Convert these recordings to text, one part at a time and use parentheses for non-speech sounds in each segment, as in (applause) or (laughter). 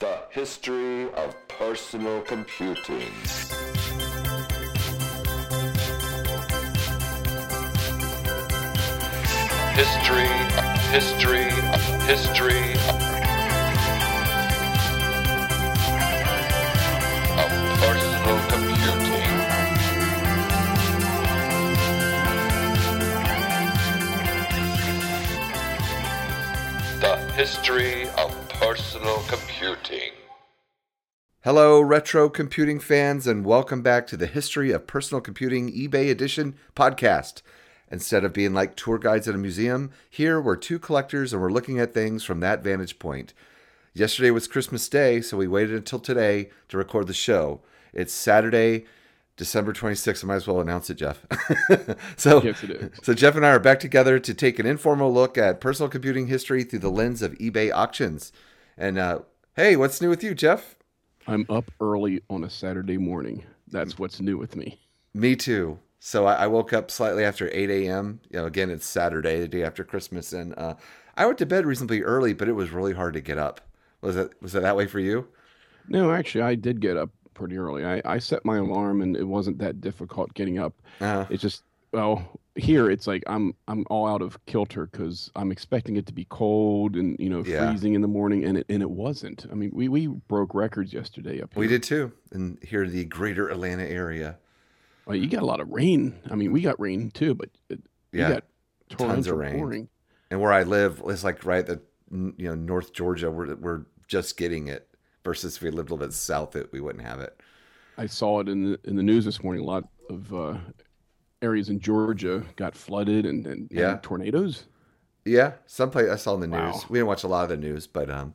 The history of personal computing. History, history, history of personal computing. The history personal computing. Hello, retro computing fans, and welcome back to the History of Personal Computing eBay Edition podcast. Instead of being like tour guides at a museum, here we're two collectors and we're looking at things from that vantage point. Yesterday was Christmas Day, so we waited until today to record the show. It's Saturday, December 26th. I might as well announce it, Jeff. (laughs) so, Yes, it is. so Jeff and I are back together to take an informal look at personal computing history through the lens of eBay auctions. And uh, hey, what's new with you, Jeff? I'm up early on a Saturday morning. That's what's new with me. Me too. So I, I woke up slightly after 8 a.m. You know, again, it's Saturday, the day after Christmas, and uh, I went to bed reasonably early, but it was really hard to get up. Was it was it that way for you? No, actually, I did get up pretty early. I, I set my alarm, and it wasn't that difficult getting up. Uh, It's just well, here it's like I'm I'm all out of kilter because I'm expecting it to be cold and you know Yeah. freezing in the morning, and it and it wasn't. I mean, we we broke records yesterday up here. we did too, and here in the greater Atlanta area. Well, you got a lot of rain. I mean, we got rain too, but it, Yeah, you got tons of rain. pouring. and where I live, it's like right the you know North Georgia. We're we're just getting it. Versus if we lived a little bit south, it we wouldn't have it. I saw it in the in the news this morning. A lot of uh, areas in Georgia got flooded and, and, Yeah. and tornadoes. Yeah, someplace I saw in the news. Wow. We didn't watch a lot of the news, but um,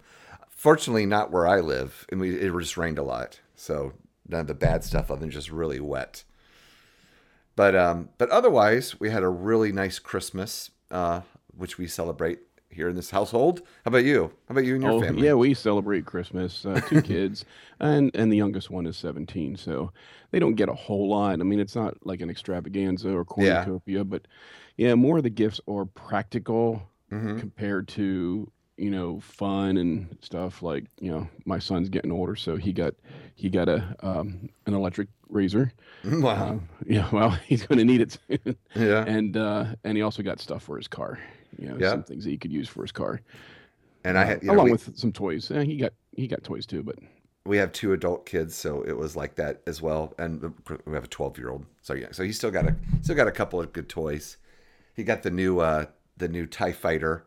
fortunately, not where I live, and we it just rained a lot, so none of the bad stuff other than just really wet. But um, but otherwise, we had a really nice Christmas, uh, which we celebrate here in this household. How about you? How about you and your oh family? yeah, we celebrate Christmas. Uh, two (laughs) kids, and and the youngest one is seventeen, so they don't get a whole lot. I mean, it's not like an extravaganza or Yeah. cornucopia, but yeah, more of the gifts are practical Mhm. compared to you know fun and stuff. Like you know, my son's getting older, so he got he got a um, an electric razor. (laughs) Wow. Um, yeah, (laughs) well, he's going to need it soon. yeah. and uh, and he also got stuff for his car. You know, Yeah. some things that he could use for his car, And I uh, had you know, along we, with some toys. Eh, he got he got toys too, but we have two adult kids, so it was like that as well. And we have a twelve year old, so yeah, so he's still got a still got a couple of good toys. He got the new uh the new Tie Fighter.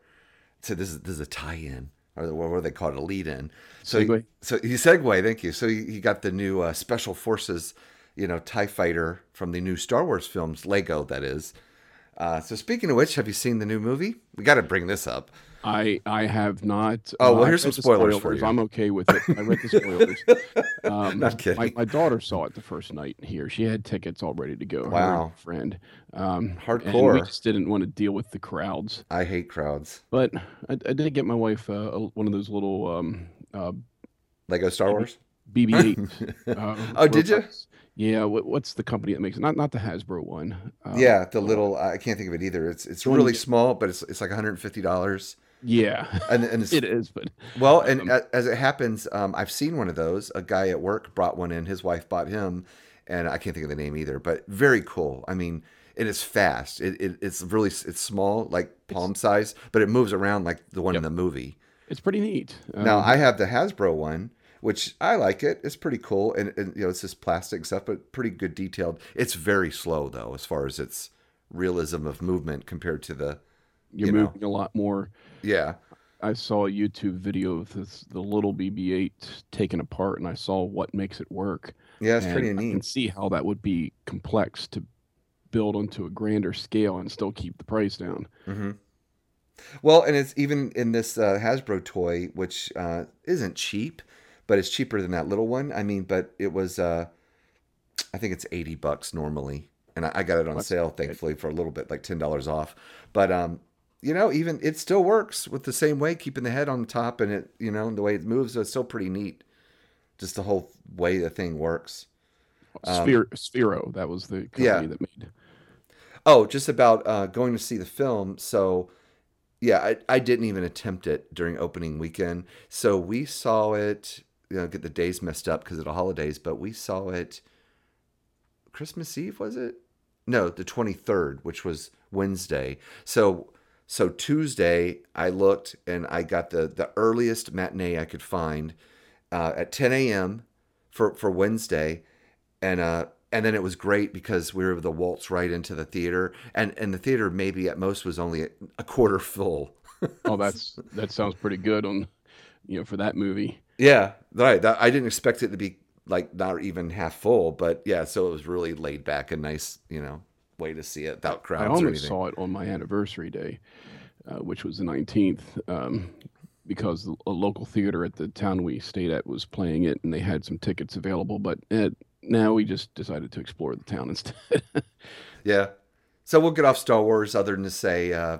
So this is this is a tie in, or what do they call it, a lead in. So he, Segue. so he segue, thank you. So he, he got the new uh, Special Forces, you know, Tie Fighter from the new Star Wars films, Lego that is. Uh, so speaking of which, have you seen the new movie? We got to bring this up. I I have not. Oh, well, I here's some the spoilers for you. I'm okay with it. I read the spoilers. (laughs) Um, Not kidding. My, my daughter saw it the first night here. She had tickets all ready to go. Wow. friend. Um, And we just didn't want to deal with the crowds. I hate crowds. But I, I did get my wife uh, one of those little um, uh, Lego Star Wars. BB-8. (laughs) uh, Oh, did ya? Yeah. What, what's the company that makes it? Not not the Hasbro one. Uh, yeah, the little I can't think of it either. It's it's really small, but it's it's like 150 dollars. Yeah. And and it's (laughs) it is, but well, and Um, as it happens, um, I've seen one of those. A guy at work brought one in. His wife bought him, and I can't think of the name either. But very cool. I mean, and it's fast. It, it it's really it's small, like palm size, but it moves around like the one in the movie. it's pretty neat. Now Um, I have the Hasbro one, which I like it. It's pretty cool, and, and you know it's just plastic stuff, but pretty good detailed. It's very slow though, as far as its realism of movement compared to the you're you know. moving a lot more. yeah. I saw a YouTube video of this, the little BB-8 taken apart, and I saw what makes it work. Yeah, it's and pretty I can see how that would be complex to build onto a grander scale and still keep the price down. hmm Well, and it's even in this uh, Hasbro toy, which uh, isn't cheap, but it's cheaper than that little one. I mean, but it was, uh, I think it's eighty bucks normally, and I, I got it on That's sale, thankfully, for a little bit, like ten dollars off. But um, you know, even it still works with the same way, keeping the head on top, and it, you know, the way it moves, so it's still pretty neat. Just the whole way the thing works. Um, Sphere, Sphero, that was the company yeah. that made. Oh, just about uh, going to see the film. So, yeah, I, I didn't even attempt it during opening weekend. So we saw it you know, get the days messed up because of the holidays, but we saw it Christmas Eve, was it? No, the 23rd, which was Wednesday. So so Tuesday, I looked and I got the the earliest matinee I could find uh, at 10 a.m. for for Wednesday, and uh and then it was great because we were able to waltz right into the theater, and and the theater maybe at most was only a quarter full. oh, (laughs) that's that sounds pretty good on, you know, for that movie. Yeah, right. That, I didn't expect it to be like not even half full, but yeah, so it was really laid back and nice, you know, way to see it without crowds. I almost saw it on my anniversary day, uh, which was the 19th, um, because a local theater at the town we stayed at was playing it and they had some tickets available. But eh, now we just decided to explore the town (laughs) instead. Yeah. So we'll get off Star Wars, other than to say, uh,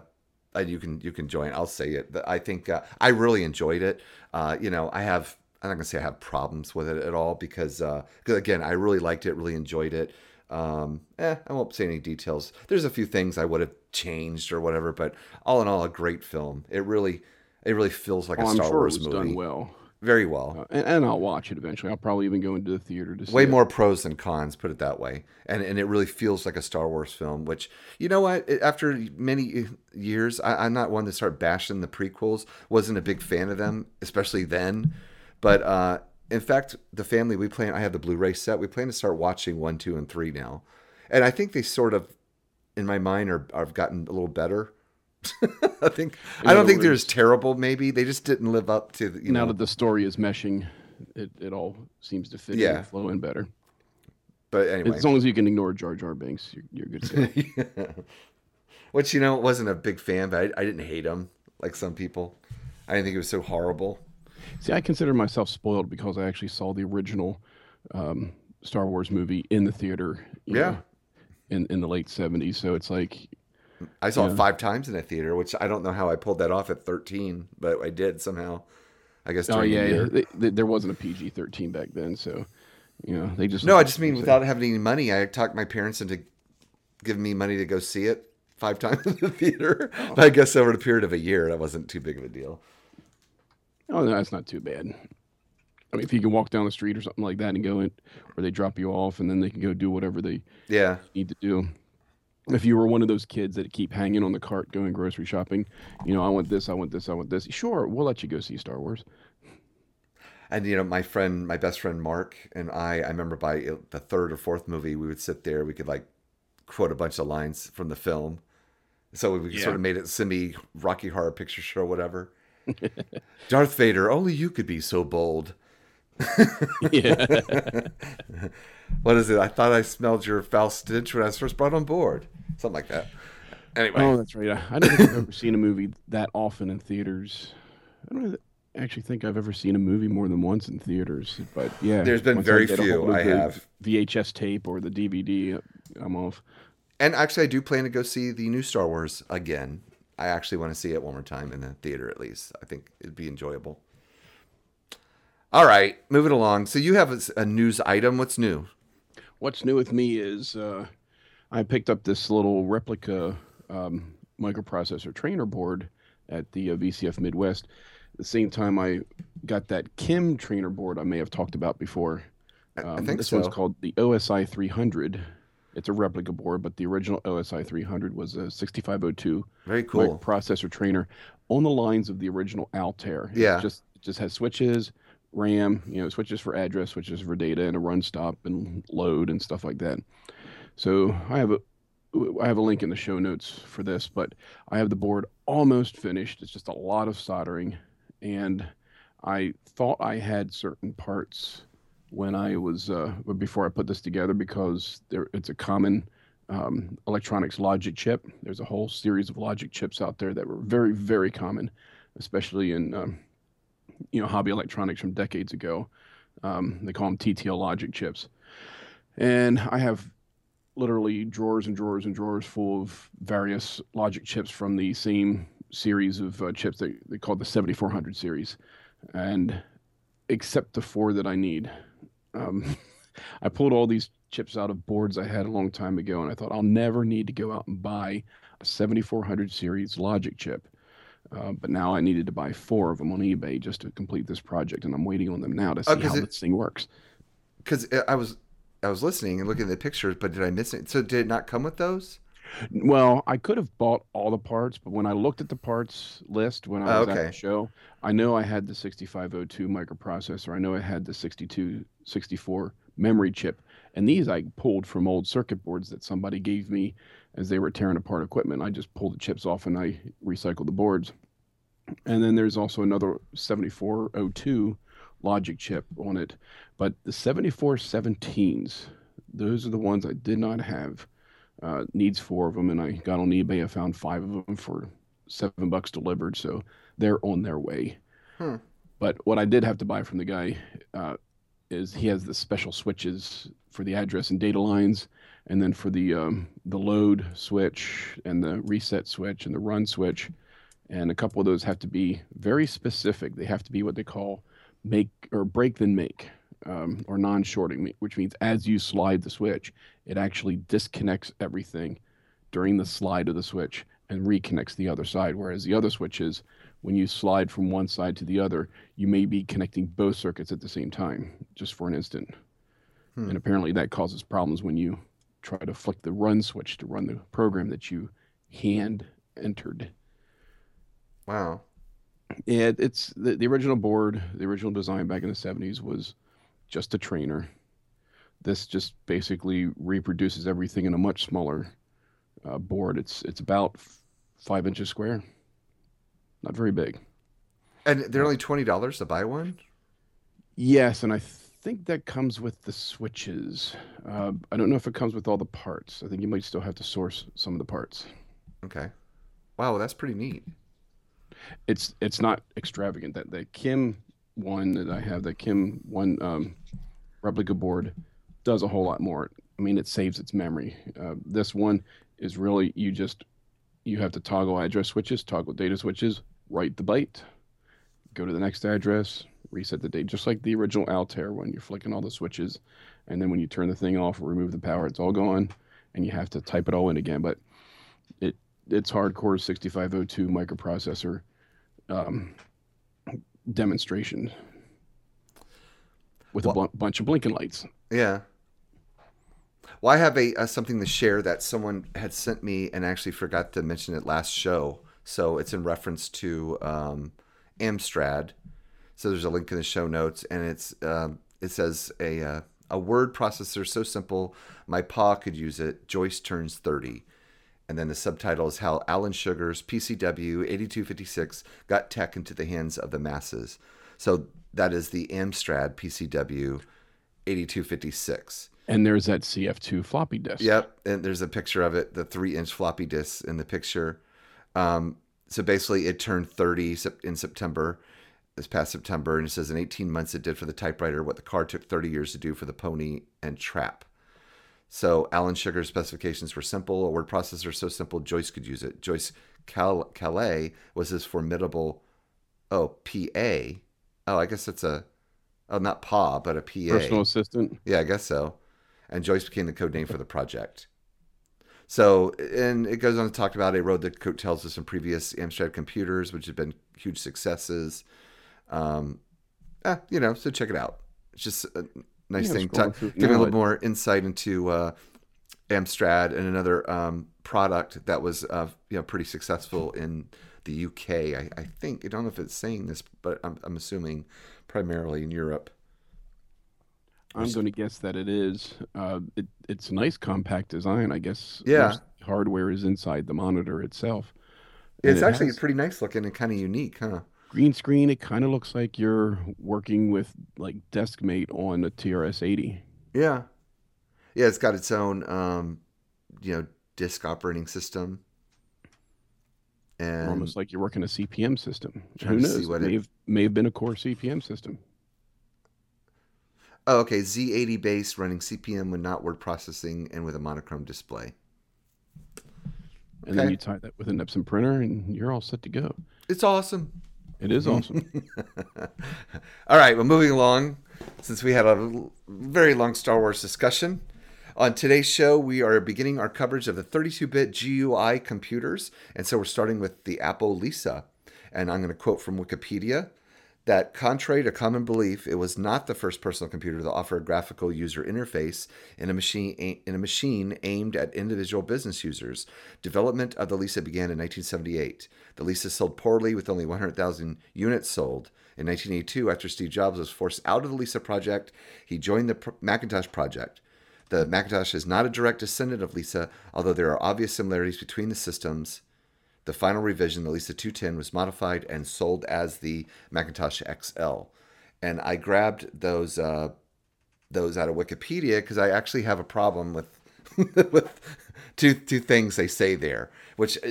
uh, you can you can join. I'll say it. I think uh, I really enjoyed it. Uh, you know, I have. I'm not gonna say I have problems with it at all because, uh, again, I really liked it, really enjoyed it. Um, eh, I won't say any details. There's a few things I would have changed or whatever, but all in all, a great film. It really, it really feels like Oh, a Star sure it Wars was movie. done well. Very well. Uh, and, and I'll watch it eventually. I'll probably even go into the theater to see way it. more pros than cons put it that way and and it really feels like a star wars film which you know what It- after many years I, i'm not one to start bashing the prequels wasn't a big fan of them especially then but uh in fact the family we plan i have the blu-ray set we plan to start watching one two and three now and i think they sort of in my mind are have gotten a little better (laughs) i think In i don't think they're as terrible maybe they just didn't live up to the, you now know that the story is meshing, it, it all seems to fit in Yeah. and flow in better. but anyway As long as you can ignore Jar Jar Binks, you're, you're good to go. (laughs) Which you know wasn't a big fan, but I, I didn't hate him like some people. I didn't think it was so horrible. See, I consider myself spoiled because I actually saw the original um, Star Wars movie in the theater. Yeah. know, in in the late '70s, so it's like I saw Yeah. it five times in a theater, which I don't know how I pulled that off at 13, but I did somehow. I guess oh yeah, the year. they, they, there wasn't a PG-13 back then, so you know they just No, I just mean without having any money, I talked my parents into giving me money to go see it five (laughs) times in the theater. Oh. But I guess over the period of a year, that wasn't too big of a deal. Oh, no, that's not too bad. I mean, if you can walk down the street or something like that and go in, or they drop you off, and then they can go do whatever they Yeah. need to do. If you were one of those kids that keep hanging on the cart going grocery shopping, you know, I want this, I want this, I want this. Sure, we'll let you go see Star Wars. And you know, my friend, my best friend Mark and I, I remember by the third or fourth movie, we would sit there, we could like quote a bunch of lines from the film. So we Yeah. sort of made it semi Rocky Horror Picture Show, whatever. (laughs) Darth Vader, only you could be so bold. (laughs) yeah. (laughs) What is it? I thought I smelled your foul stench when I was first brought on board. Something like that. Anyway, Oh, that's right. I, I don't think I've ever seen a movie that often in theaters. I don't actually think I've ever seen a movie more than once in theaters. But yeah, There's been very get a few I have. VHS tape or the DVD. I'm off. and actually, I do plan to go see the new Star Wars again. I actually want to see it one more time in the theater at least. I think it'd be enjoyable. All right, moving along. So you have a news item. What's new? What's new with me is uh, I picked up this little replica um, microprocessor trainer board at the uh, VCF Midwest. At the same time, I got that Kim trainer board I may have talked about before. I, I Um, think this so. one's called the OSI 300. It's a replica board, but the original OSI 300 was a 6502 Very cool. microprocessor trainer on the lines of the original Altair. Yeah. just it just has switches, RAM, you know, switches for address, switches for data, and a run stop and load and stuff like that. So I have a I have a link in the show notes for this, but I have the board almost finished. It's just a lot of soldering, and I thought I had certain parts when I was uh, before I put this together because there it's a common um, electronics logic chip. There's a whole series of logic chips out there that were very very common, especially in um, you know hobby electronics from decades ago. Um, they call them TTL logic chips, and I have literally drawers and drawers and drawers full of various logic chips from the same series of uh, chips that they call the 7400 series and except the four that i need um, (laughs) i pulled all these chips out of boards i had a long time ago and i thought i'll never need to go out and buy a 7400 series logic chip Uh, but now I needed to buy four of them on eBay just to complete this project, and I'm waiting on them now to see Oh, how it- this thing works. Because I was I was listening and looking at the pictures, but did I miss it? So did it not come with those? Well, I could have bought all the parts, but when I looked at the parts list when I Oh, was at the show, I know I had the 6502 microprocessor. I know I had the 6264 memory chip. And these I pulled from old circuit boards that somebody gave me as they were tearing apart equipment. I just pulled the chips off and I recycled the boards. And then there's also another 7402 logic chip on it. But the 7417s, those are the ones I did not have uh, needs four of them, and I got on eBay. I found five of them for seven bucks delivered, so they're on their way. Hmm. But what I did have to buy from the guy uh, is he has the special switches for the address and data lines, and then for the um, the load switch and the reset switch and the run switch, and a couple of those have to be very specific. They have to be what they call make or break then make. Um, or non-shorting, which means as you slide the switch, it actually disconnects everything during the slide of the switch and reconnects the other side. Whereas the other switches, when you slide from one side to the other, you may be connecting both circuits at the same time, just for an instant. Hmm. And apparently that causes problems when you try to flick the run switch to run the program that you hand entered. Wow. Yeah, it's the, the original board, the original design back in the 70s was just a trainer. This just basically reproduces everything in a much smaller uh, board. It's it's about f- five inches square, not very big. And they're only twenty dollars to buy one. Yes, and I think that comes with the switches. Uh, I don't know if it comes with all the parts. I think you might still have to source some of the parts. Okay. Wow, that's pretty neat. It's it's not extravagant. That the Kim one that I have, the Kim one um, replica board, does a whole lot more. I mean, it saves its memory. Uh, this one is really you just you have to toggle address switches, toggle data switches, write the byte, go to the next address, reset the date, just like the original Altair one. You're flicking all the switches, and then when you turn the thing off or remove the power, it's all gone, and you have to type it all in again. But it it's hardcore 6502 microprocessor um, demonstration with a Well- bu- bunch of blinking lights. Yeah. Well, I have a, uh something to share that someone had sent me and actually forgot to mention it last show. So it's in reference to um, Amstrad. So there's a link in the show notes, and it's um, it says a uh, a word processor so simple my pa could use it. Joyce turns thirty, and then the subtitle is how Alan Sugar's PCW 8256 got tech into the hands of the masses. So that is the Amstrad PCW 8256. And there's that CF2 floppy disk. Yep, and there's a picture of it, the three-inch floppy disk in the picture. Um, so basically, it turned 30 in September, this past September, and it says in 18 months it did for the typewriter what the car took 30 years to do for the Pony and Trap. So Alan Sugar's specifications were simple. A word processor so simple Joyce could use it. Joyce Cal- Calais was his formidable, oh PA. Oh, I guess it's a, oh not PA, but a PA. Personal assistant. Yeah, I guess so. And Joyce became the code name for the project. So, and it goes on to talk about it rode the coattails of some previous Amstrad computers, which have been huge successes. Um, eh, you know, so check it out. It's just a nice Yeah, thing. scrolling To, through give me a little it- more insight into uh, Amstrad and another um, product that was, uh, you know, pretty successful in the UK. I, I think I don't know if it's saying this, but I'm, I'm assuming primarily in Europe. I'm going to guess that it is. Uh, it, it's a nice compact design. I guess Yeah. hardware is inside the monitor itself. It's it actually has pretty nice looking and kind of unique, huh? Green screen. It kind of looks like you're working with like DeskMate on a TRS-80. Yeah. Yeah, it's got its own um, you know, disk operating system. And almost like you're working a CPM system. Who knows? it may it- have, may have been a core CPM system. oh, okay, Z80 base running CPM with not word processing and with a monochrome display. And then you tie that with an Epson printer, and you're all set to go. It's awesome. It is awesome. (laughs) All right, well, moving along, since we had a very long Star Wars discussion. On today's show, we are beginning our coverage of the 32 bit GUI computers. And so we're starting with the Apple Lisa. and I'm going to quote from Wikipedia that contrary to common belief, it was not the first personal computer to offer a graphical user interface in a machine in a machine aimed at individual business users. Development of the Lisa began in 1978. The Lisa sold poorly with only 100,000 units sold. In 1982, after Steve Jobs was forced out of the Lisa project, he joined the Macintosh project. The Macintosh is not a direct descendant of Lisa, although there are obvious similarities between the systems. The final revision, the Lisa 210, was modified and sold as the Macintosh XL. And I grabbed those uh, those out of Wikipedia because I actually have a problem with (laughs) with two two things they say there, which uh,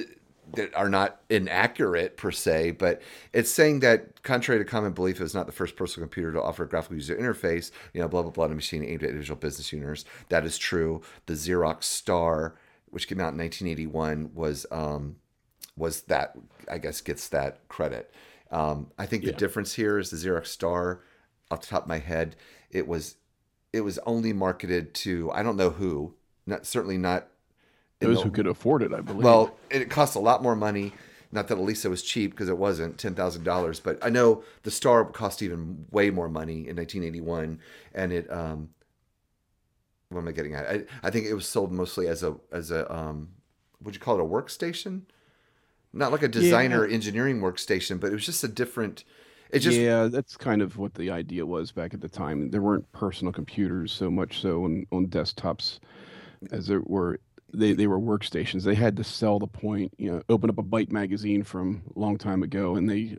that are not inaccurate per se, but it's saying that contrary to common belief, it was not the first personal computer to offer a graphical user interface. You know, blah blah blah, a machine aimed at individual business users. That is true. The Xerox Star, which came out in 1981, was um, was that I guess gets that credit. Um, I think yeah. the difference here is the Xerox Star. Off the top of my head, it was it was only marketed to I don't know who, not certainly not those the, who could afford it. I believe. Well, it cost a lot more money. Not that Elisa was cheap because it wasn't ten thousand dollars, but I know the Star cost even way more money in 1981, and it. Um, what am I getting at? I, I think it was sold mostly as a as a um, would you call it a workstation? Not like a designer yeah. engineering workstation, but it was just a different. It just yeah, that's kind of what the idea was back at the time. There weren't personal computers so much so on, on desktops as there were. They, they were workstations. They had to sell the point. You know, open up a Byte magazine from a long time ago, and they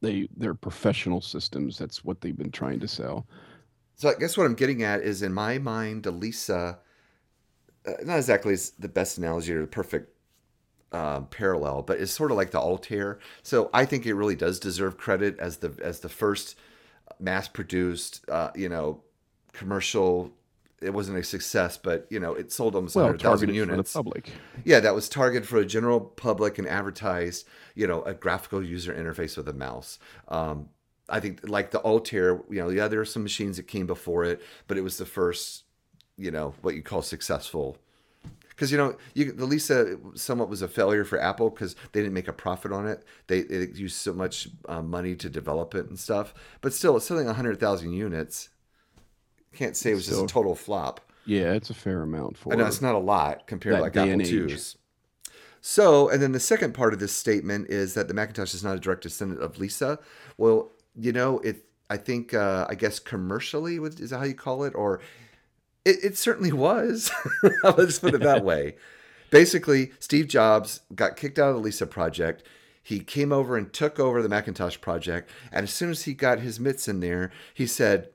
they they're professional systems. That's what they've been trying to sell. So I guess what I'm getting at is in my mind, Elisa, uh, not exactly the best analogy or the perfect um, parallel, but it's sort of like the Altair. So I think it really does deserve credit as the as the first mass-produced, uh, you know, commercial. It wasn't a success, but you know, it sold almost well, 100,000 units. For the public. Yeah, that was targeted for a general public and advertised, you know, a graphical user interface with a mouse. Um, I think like the Altair, you know, yeah, there are some machines that came before it, but it was the first, you know, what you call successful because you know you, the Lisa somewhat was a failure for Apple because they didn't make a profit on it. They, they used so much um, money to develop it and stuff. But still, it's selling hundred thousand units. Can't say it was just a total flop. Yeah, it's a fair amount for. I know it's not a lot compared to like Apple IIs. So, and then the second part of this statement is that the Macintosh is not a direct descendant of Lisa. Well, you know, it. I think, uh, I guess commercially, is that how you call it, or it, it certainly was. (laughs) Let's put it that way. Basically, Steve Jobs got kicked out of the Lisa project. He came over and took over the Macintosh project. And as soon as he got his mitts in there, he said,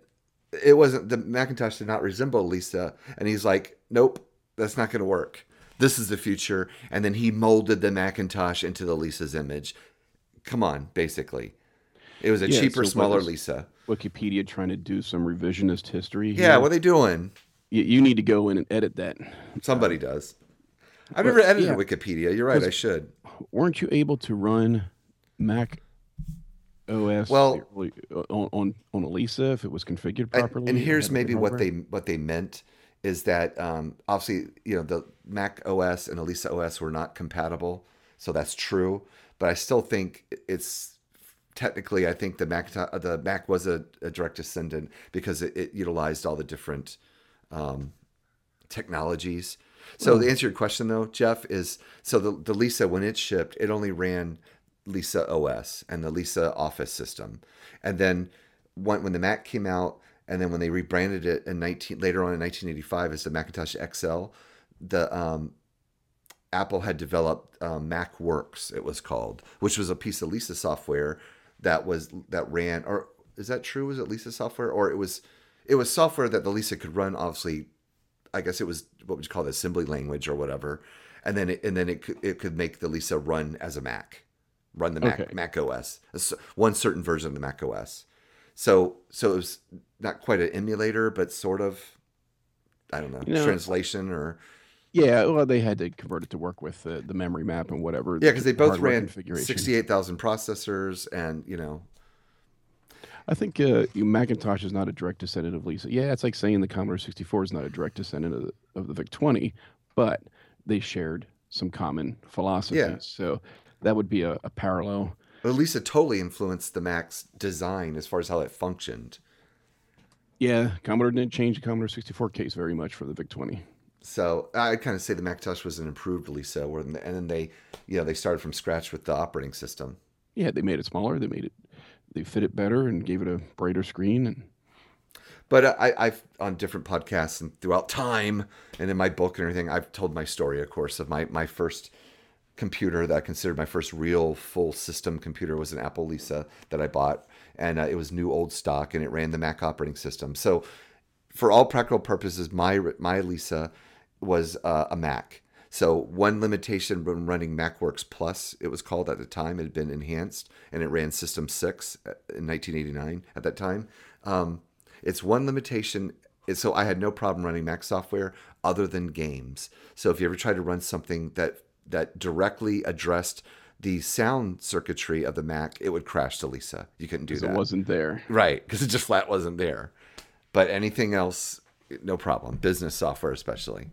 it wasn't the Macintosh did not resemble Lisa. And he's like, nope, that's not going to work. This is the future. And then he molded the Macintosh into the Lisa's image. Come on, basically. It was a yeah, cheaper, so smaller Lisa. Wikipedia trying to do some revisionist history. Here. Yeah, what are they doing? You, you need to go in and edit that. Somebody uh, does. I've never edited yeah, Wikipedia. You're right. I should. Weren't you able to run Mac OS well on on, on Elisa if it was configured properly? And, and here's maybe what they what they meant is that um, obviously you know the Mac OS and Elisa OS were not compatible, so that's true. But I still think it's technically I think the Mac the Mac was a, a direct descendant because it, it utilized all the different um, technologies. So mm. the answer to your question though, Jeff, is so the, the Lisa when it shipped, it only ran Lisa OS and the Lisa Office system, and then when when the Mac came out, and then when they rebranded it in 19 later on in 1985 as the Macintosh XL, the um, Apple had developed um, Mac Works, it was called, which was a piece of Lisa software that was that ran or is that true? Was it Lisa software or it was it was software that the Lisa could run. Obviously, I guess it was what would you call it, assembly language or whatever, and then it, and then it could, it could make the Lisa run as a Mac, run the Mac okay. Mac OS, one certain version of the Mac OS. So so it was not quite an emulator, but sort of, I don't know, you know translation or. Yeah, well, they had to convert it to work with the, the memory map and whatever. Yeah, because they both ran sixty-eight thousand processors, and you know, I think uh, Macintosh is not a direct descendant of Lisa. Yeah, it's like saying the Commodore 64 is not a direct descendant of the, of the VIC 20, but they shared some common philosophies. Yeah. So that would be a, a parallel. But Lisa totally influenced the Mac's design as far as how it functioned. Yeah, Commodore didn't change the Commodore 64 case very much for the VIC 20. So I'd kind of say the Macintosh was an improved Lisa, and then they, you know, they started from scratch with the operating system. Yeah, they made it smaller. They made it, they fit it better and gave it a brighter screen. And But I, I've on different podcasts and throughout time, and in my book and everything, I've told my story, of course, of my my first computer that I considered my first real full system computer was an Apple Lisa that I bought, and uh, it was new old stock, and it ran the Mac operating system. So, for all practical purposes, my my Lisa was uh, a Mac. So one limitation when running MacWorks Plus, it was called at the time, it had been enhanced, and it ran System Six uh, in 1989 at that time. Um, it's one limitation. So I had no problem running Mac software other than games. So if you ever tried to run something that that directly addressed the sound circuitry of the Mac, it would crash to Lisa. You couldn't do that. It wasn't there. Right, because it just flat wasn't there. But anything else, no problem. Business software, especially.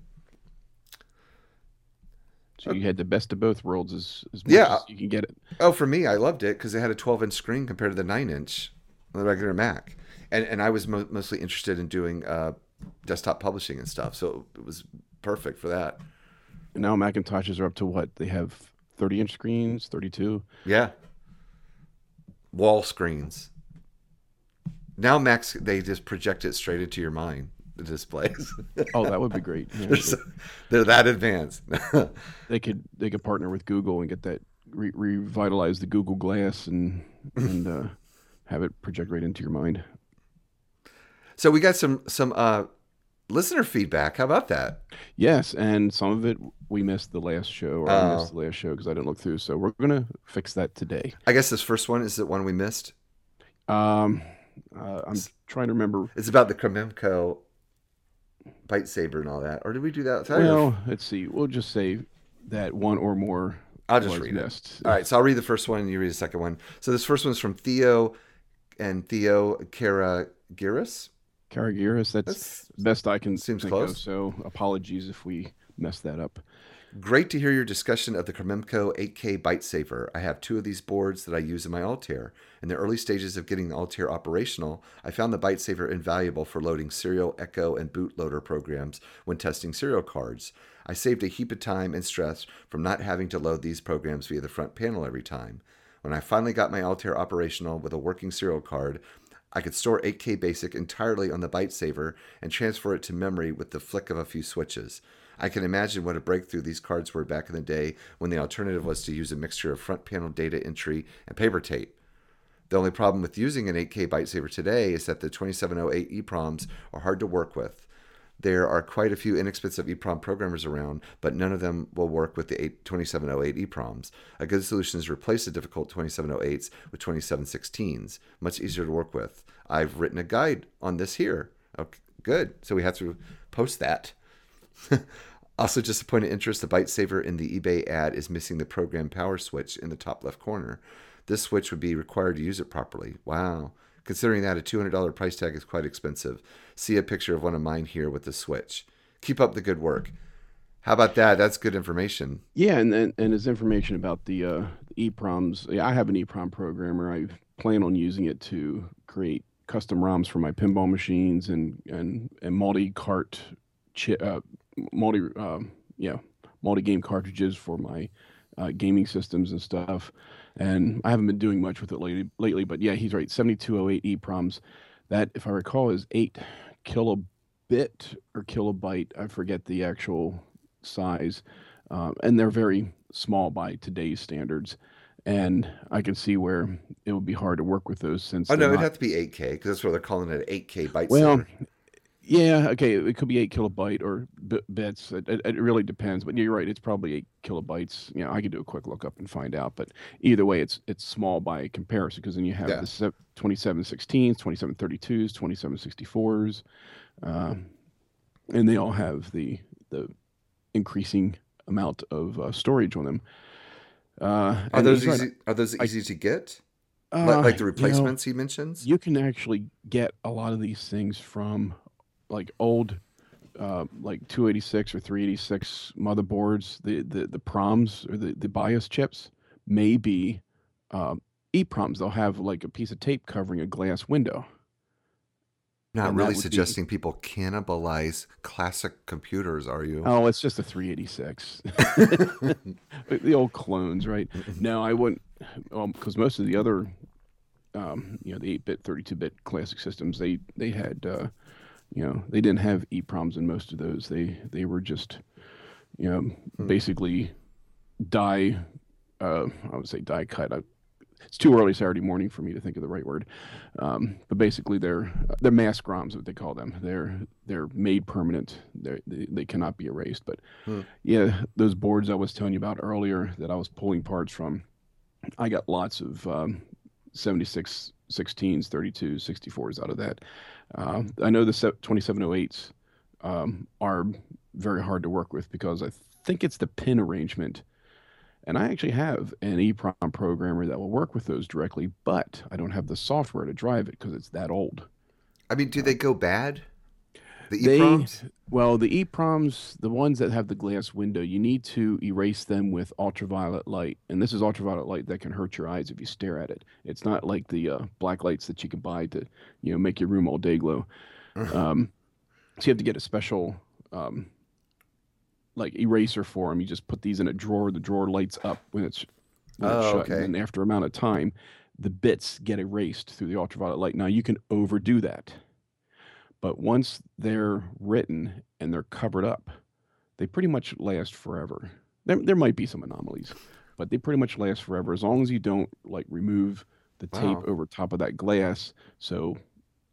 So you had the best of both worlds as, as much Yeah. as you can get it. Oh, for me, I loved it because it had a 12 inch screen compared to the 9 inch on the regular Mac. And, and I was mo- mostly interested in doing uh, desktop publishing and stuff. So it was perfect for that. And now Macintoshes are up to what? They have 30 inch screens, 32. Yeah. Wall screens. Now Macs they just project it straight into your mind. Displays. (laughs) Oh, that would be great. Yeah, they're, so- they're that advanced. (laughs) they could they could partner with Google and get that re- revitalize the Google Glass and and uh, have it project right into your mind. so we got some some uh, listener feedback. How about that? Yes, and some of it we missed the last show, or I Oh. missed the last show because I didn't look through. So we're gonna fix that today. I guess this first one is the one we missed. Um, uh, I'm trying to remember. It's about the Cromemco bite saber and all that. Or did we do that? Well, let's see. We'll just say that one or more. I'll just read it. All right, so I'll read the first one and you read the second one. So this first one's from Theo and Theo Karagiris. Karagiris, that's That's best I can seems close. of. So apologies if we messed that up. Great to hear your discussion of the Cromemco 8K Byte Saver. I have two of these boards that I use in my Altair. In the early stages of getting the Altair operational, I found the Byte Saver invaluable for loading serial, echo, and bootloader programs when testing serial cards. I saved a heap of time and stress from not having to load these programs via the front panel every time. When I finally got my Altair operational with a working serial card, I could store 8K Basic entirely on the Byte Saver and transfer it to memory with the flick of a few switches. I can imagine what a breakthrough these cards were back in the day when the alternative was to use a mixture of front panel data entry and paper tape. The only problem with using an 8K Byte Saver today is that the 2708 EEPROMs are hard to work with. There are quite a few inexpensive EEPROM programmers around, but none of them will work with the 8 2708 EEPROMs. A good solution is to replace the difficult 2708s with 2716s, much easier to work with. I've written a guide on this here. Okay, good. So we have to post that. (laughs) also, just a point of interest the Byte Saver in the eBay ad is missing the program power switch in the top left corner. This switch would be required to use it properly. Wow. Considering that a $200 price tag is quite expensive. See a picture of one of mine here with the switch. Keep up the good work. How about that? That's good information. Yeah, and and, and information about the uh, the EEPROMs, yeah, I have an EEPROM programmer. I plan on using it to create custom ROMs for my pinball machines and and and multi cart, chi- uh, multi um, yeah, multi game cartridges for my uh, gaming systems and stuff. And I haven't been doing much with it lately, lately but yeah, he's right. 7208 EEPROMs. That, if I recall, is eight kilobit or kilobyte. I forget the actual size, um, and they're very small by today's standards. And I can see where it would be hard to work with those since. Oh, no, they're it'd have to be 8K because that's what they're calling it 8K Byte well. Yeah, okay, it could be eight kilobyte or b- bits. It, it, it really depends, but you're right. It's probably eight kilobytes. You know, I could do a quick lookup and find out. But either way, it's it's small by comparison because then you have Yeah. the se- 2716s, 2732s, 2764s, um, and they all have the the increasing amount of uh, storage on them. Uh, Are those easy? Are those easy to get? Uh, like, like the you know, replacements he mentions? you can actually get a lot of these things from like old uh, like 286 or 386 motherboards the the, the proms or the, the bios chips may be um, EPROMs, they'll have like a piece of tape covering a glass window. Not And really would be- suggesting people cannibalize classic computers, are you? Oh, it's just a 386. (laughs) the old clones, right? (laughs) No, I wouldn't, because most of the other, um, you know, the 8-bit, 32-bit classic systems, they they had, uh, you know, they didn't have EPROMs in most of those. They they were just, you know, Hmm. basically die. Uh, I would say die cut. I, it's too early Saturday morning for me to think of the right word. Um, but basically, they're they're mask ROMs, what they call them. They're they're made permanent. They're, they they cannot be erased. But Hmm. yeah, those boards I was telling you about earlier that I was pulling parts from, I got lots of um, 76 16s, 32s, 64s out of that. Uh, I know the 2708s um, are very hard to work with because I think it's the pin arrangement. And I actually have an EEPROM programmer that will work with those directly, but I don't have the software to drive it because it's that old. I mean, do they go bad? The They- EPROMs? Well, the EEPROMs, the ones that have the glass window, you need to erase them with ultraviolet light. And this is ultraviolet light that can hurt your eyes if you stare at it. It's not like the uh, black lights that you can buy to, you know, make your room all day glow. Um, so you have to get a special, um, like eraser for them. You just put these in a drawer. The drawer lights up when it's, when it's Oh, shut. okay. And after amount of time, the bits get erased through the ultraviolet light. Now you can overdo that. But once they're written and they're covered up, they pretty much last forever. There, there might be some anomalies, but they pretty much last forever as long as you don't like remove the tape over top of that glass. So,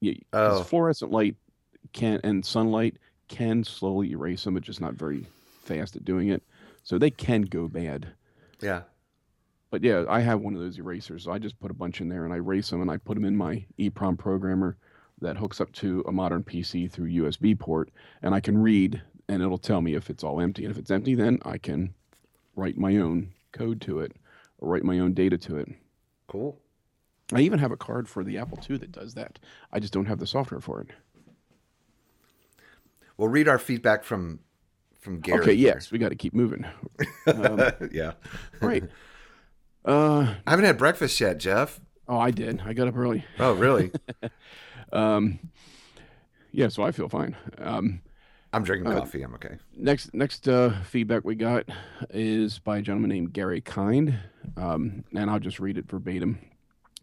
yeah, Oh. fluorescent light can and sunlight can slowly erase them, but just not very fast at doing it. So they can go bad. Yeah. But yeah, I have one of those erasers. So I just put a bunch in there and I erase them and I put them in my EEPROM programmer that hooks up to a modern PC through USB port and I can read and it'll tell me if it's all empty. And if it's empty, then I can write my own code to it or write my own data to it. Cool. I even have a card for the Apple II that does that. I just don't have the software for it. We'll read our feedback from from Gary. okay, here. yes, we got to keep moving. (laughs) yeah. Right. (laughs) Uh, I haven't had breakfast yet, Jeff. oh, I did. I got up early. Oh, really? (laughs) Um, yeah, so I feel fine. Um, I'm drinking Uh, coffee. I'm okay. next next uh, feedback we got is by a gentleman named Gary Kind, um, and I'll just read it verbatim.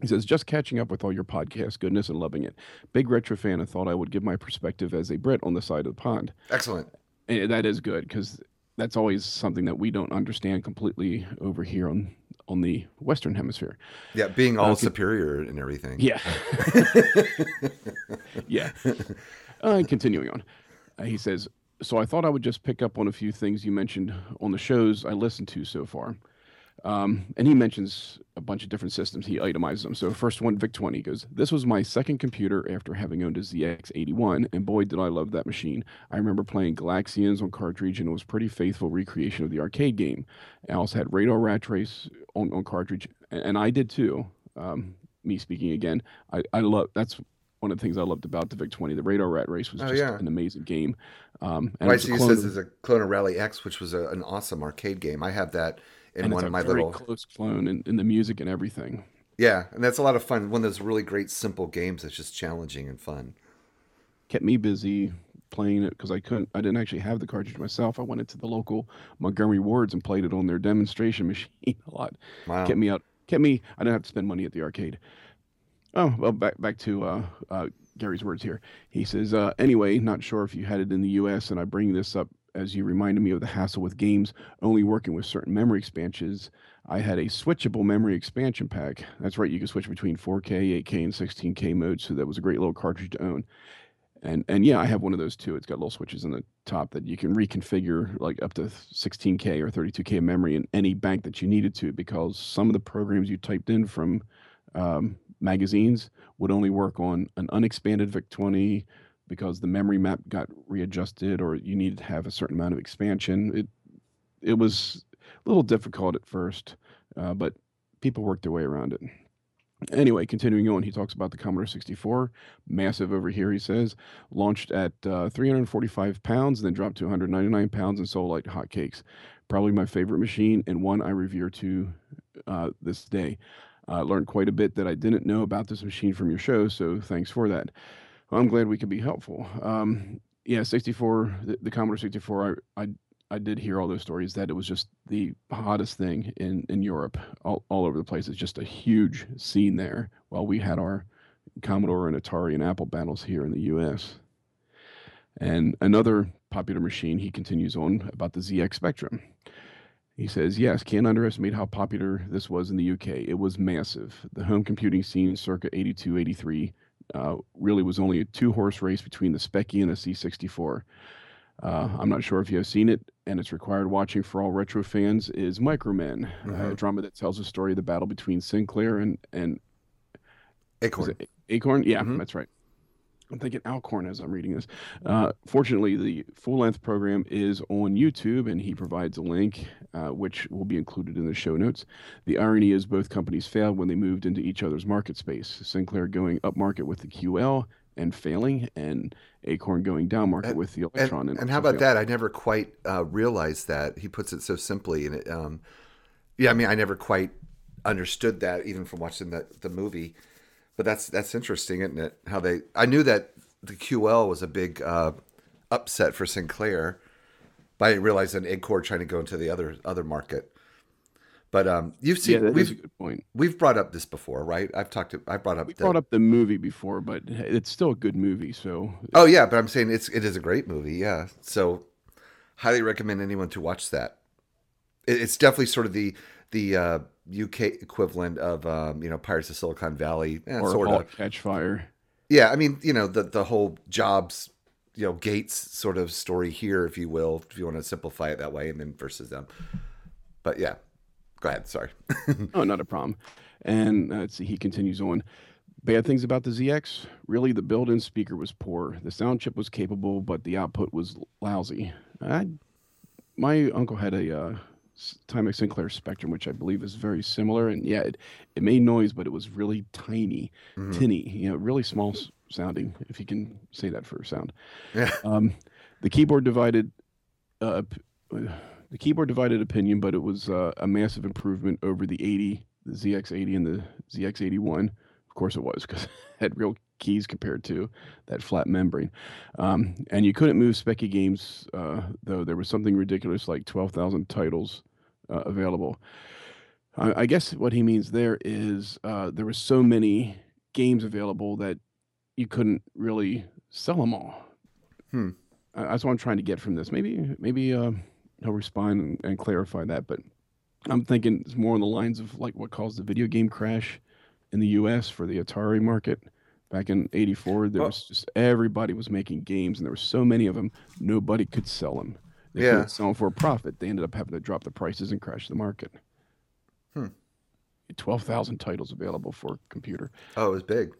He says, "Just catching up with all your podcast goodness and loving it. Big retro fan and thought I would give my perspective as a Brit on the side of the pond. Excellent. And that is good because that's always something that we don't understand completely over here on on the Western Hemisphere. Yeah, being all Okay. superior and everything. Yeah. (laughs) yeah. Uh, continuing on, uh, he says, So I thought I would just pick up on a few things you mentioned on the shows I listened to so far. Um, and he mentions a bunch of different systems. He itemizes them. So, first one, Vic 20 goes, This was my second computer after having owned a ZX81, and boy, did I love that machine. I remember playing Galaxians on cartridge, and it was pretty faithful recreation of the arcade game. I also had Radar Rat Race on, on cartridge, and, and I did too. Um, me speaking again, I, I love that's one of the things I loved about the Vic 20. The Radar Rat Race was Oh, just yeah. an amazing game. Um, and a clone says of- there's a clone of Rally X, which was a, an awesome arcade game. I have that in and one it's of my very little. close clone in, in the music and everything. Yeah, and that's a lot of fun. One of those really great simple games that's just challenging and fun. kept me busy playing it because I couldn't. I didn't actually have the cartridge myself. I went into the local Montgomery Wards and played it on their demonstration (laughs) machine a lot. Wow. Kept me out. Kept me. I didn't have to spend money at the arcade. Oh well, back back to uh, uh, Gary's words here. He says, uh, anyway, not sure if you had it in the U.S. and I bring this up as you reminded me of the hassle with games only working with certain memory expansions. I had a switchable memory expansion pack. That's right, you can switch between 4K, 8K, and 16K modes. So that was a great little cartridge to own. And and yeah, I have one of those too. It's got little switches on the top that you can reconfigure like up to 16K or 32K memory in any bank that you needed to because some of the programs you typed in from um, magazines would only work on an unexpanded VIC-20 because the memory map got readjusted or you needed to have a certain amount of expansion. It it was a little difficult at first, uh, but people worked their way around it. Anyway, continuing on, he talks about the Commodore 64, massive over here. He says launched at uh, 345 pounds, then dropped to 199 pounds and sold like hotcakes. Probably my favorite machine and one I revere to uh, this day. I learned quite a bit that I didn't know about this machine from your show, so thanks for that. Well, I'm glad we could be helpful. Um, yeah, 64, the, the Commodore 64, I, I I did hear all those stories that it was just the hottest thing in, in Europe, all, all over the place. It's just a huge scene there while we had our Commodore and Atari and Apple battles here in the US. And another popular machine he continues on about the ZX Spectrum. He says, yes, can't underestimate how popular this was in the UK. It was massive. The home computing scene circa 82, 83 uh, really was only a two horse race between the Speccy and the C64. Uh, I'm not sure if you have seen it, and it's required watching for all retro fans. Is Micro Men, Mm-hmm. a drama that tells the story of the battle between Sinclair and and Acorn. Acorn? Yeah, Mhm. that's right. I'm thinking Alcorn as I'm reading this. Uh, fortunately, the full length program is on YouTube, and he provides a link, uh, which will be included in the show notes. The irony is both companies failed when they moved into each other's market space. Sinclair going up market with the QL and failing, and Acorn going down market with the And, Electron. and how about that? I never quite uh, realized that. He puts it so simply, and it, um, yeah, I mean, I never quite understood that even from watching the the movie. But that's that's interesting, isn't it? How they I knew that the QL was a big uh, upset for Sinclair, but I didn't realize an Acorn trying to go into the other other market. But um, you've seen a we've good point. we've brought up this before, right? I've talked to I brought up We the- brought up the movie before, but it's still a good movie. So Oh yeah, but I'm saying it's it is a great movie. Yeah, so highly recommend anyone to watch that. It, it's definitely sort of the the uh, UK equivalent of um, you know Pirates of Silicon Valley, eh, or sort of. Catch Fire. Yeah, I mean you know the the whole Jobs, you know Gates sort of story here, if you will, if you want to simplify it that way, and then versus them. But yeah, go ahead. Sorry. (laughs) Oh, not a problem. And uh, let's see, he continues on. Bad things about the ZX? Really, the built in speaker was poor. The sound chip was capable, but the output was lousy. I, my uncle had a uh, Timex Sinclair Spectrum, which I believe is very similar. And yeah, it, it made noise, but it was really tiny, tinny, you know, really small sounding, if you can say that for a sound. Yeah. (laughs) Um, the keyboard divided. Uh, (sighs) uh, the keyboard divided opinion, but it was uh, a massive improvement over the 80, the ZX80 and the ZX81. Of course, it was because (laughs) it had real keys compared to that flat membrane. Um, and you couldn't move Speccy games, uh, though there was something ridiculous like 12,000 titles uh, available. I, I guess what he means there is uh, there were so many games available that you couldn't really sell them all. Hmm. Uh, that's what I'm trying to get from this. Maybe maybe uh, he'll respond and, and clarify that. But I'm thinking it's more on the lines of like what caused the video game crash in the U.S. for the Atari market back in '84. There Oh. was just everybody was making games, and there were so many of them, nobody could sell them. They Yeah. couldn't sell them for a profit. They ended up having to drop the prices and crash the market. Hmm. Twelve thousand titles available for computer Oh, it was big.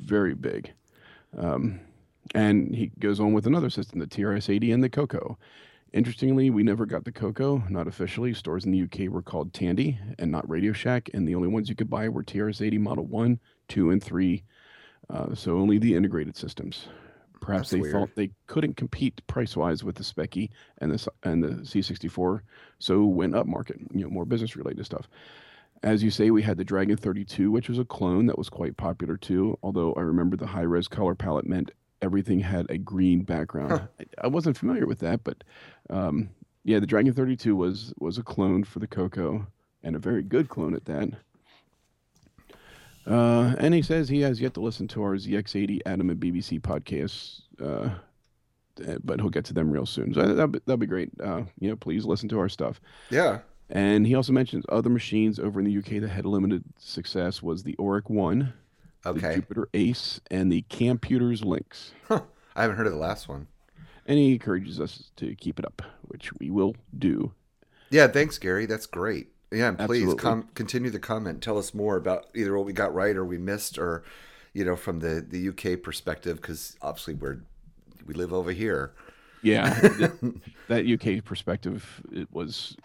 very big. Um, and he goes on with another system, the TRS-80 and the Coco. Interestingly, we never got the Coco, not officially. Stores in the UK were called Tandy and not Radio Shack, and the only ones you could buy were TRS-80 Model 1, 2, and 3. Uh, so only the integrated systems. Perhaps That's they weird. thought they couldn't compete price-wise with the Speccy and the and the C64, so went up market, you know, more business-related stuff. As you say, we had the Dragon 32, which was a clone that was quite popular too. Although I remember the high res color palette meant everything had a green background. Huh. I, I wasn't familiar with that, but um, yeah, the Dragon 32 was was a clone for the Coco and a very good clone at that. Uh, and he says he has yet to listen to our ZX80 Adam and BBC podcasts, uh, uh, but he'll get to them real soon. So that'll be, that'll be great. Uh, you know, please listen to our stuff. Yeah. And he also mentions other machines over in the UK that had limited success was the Oric One, the Okay. Jupiter Ace, and the Camputers Lynx. Huh. I haven't heard of the last one. And he encourages us to keep it up, which we will do. Yeah, thanks, Gary. That's great. Yeah, and please com- continue the comment. Tell us more about either what we got right or we missed, or you know, from the the UK perspective, because obviously we're we live over here. Yeah, (laughs) that UK perspective it was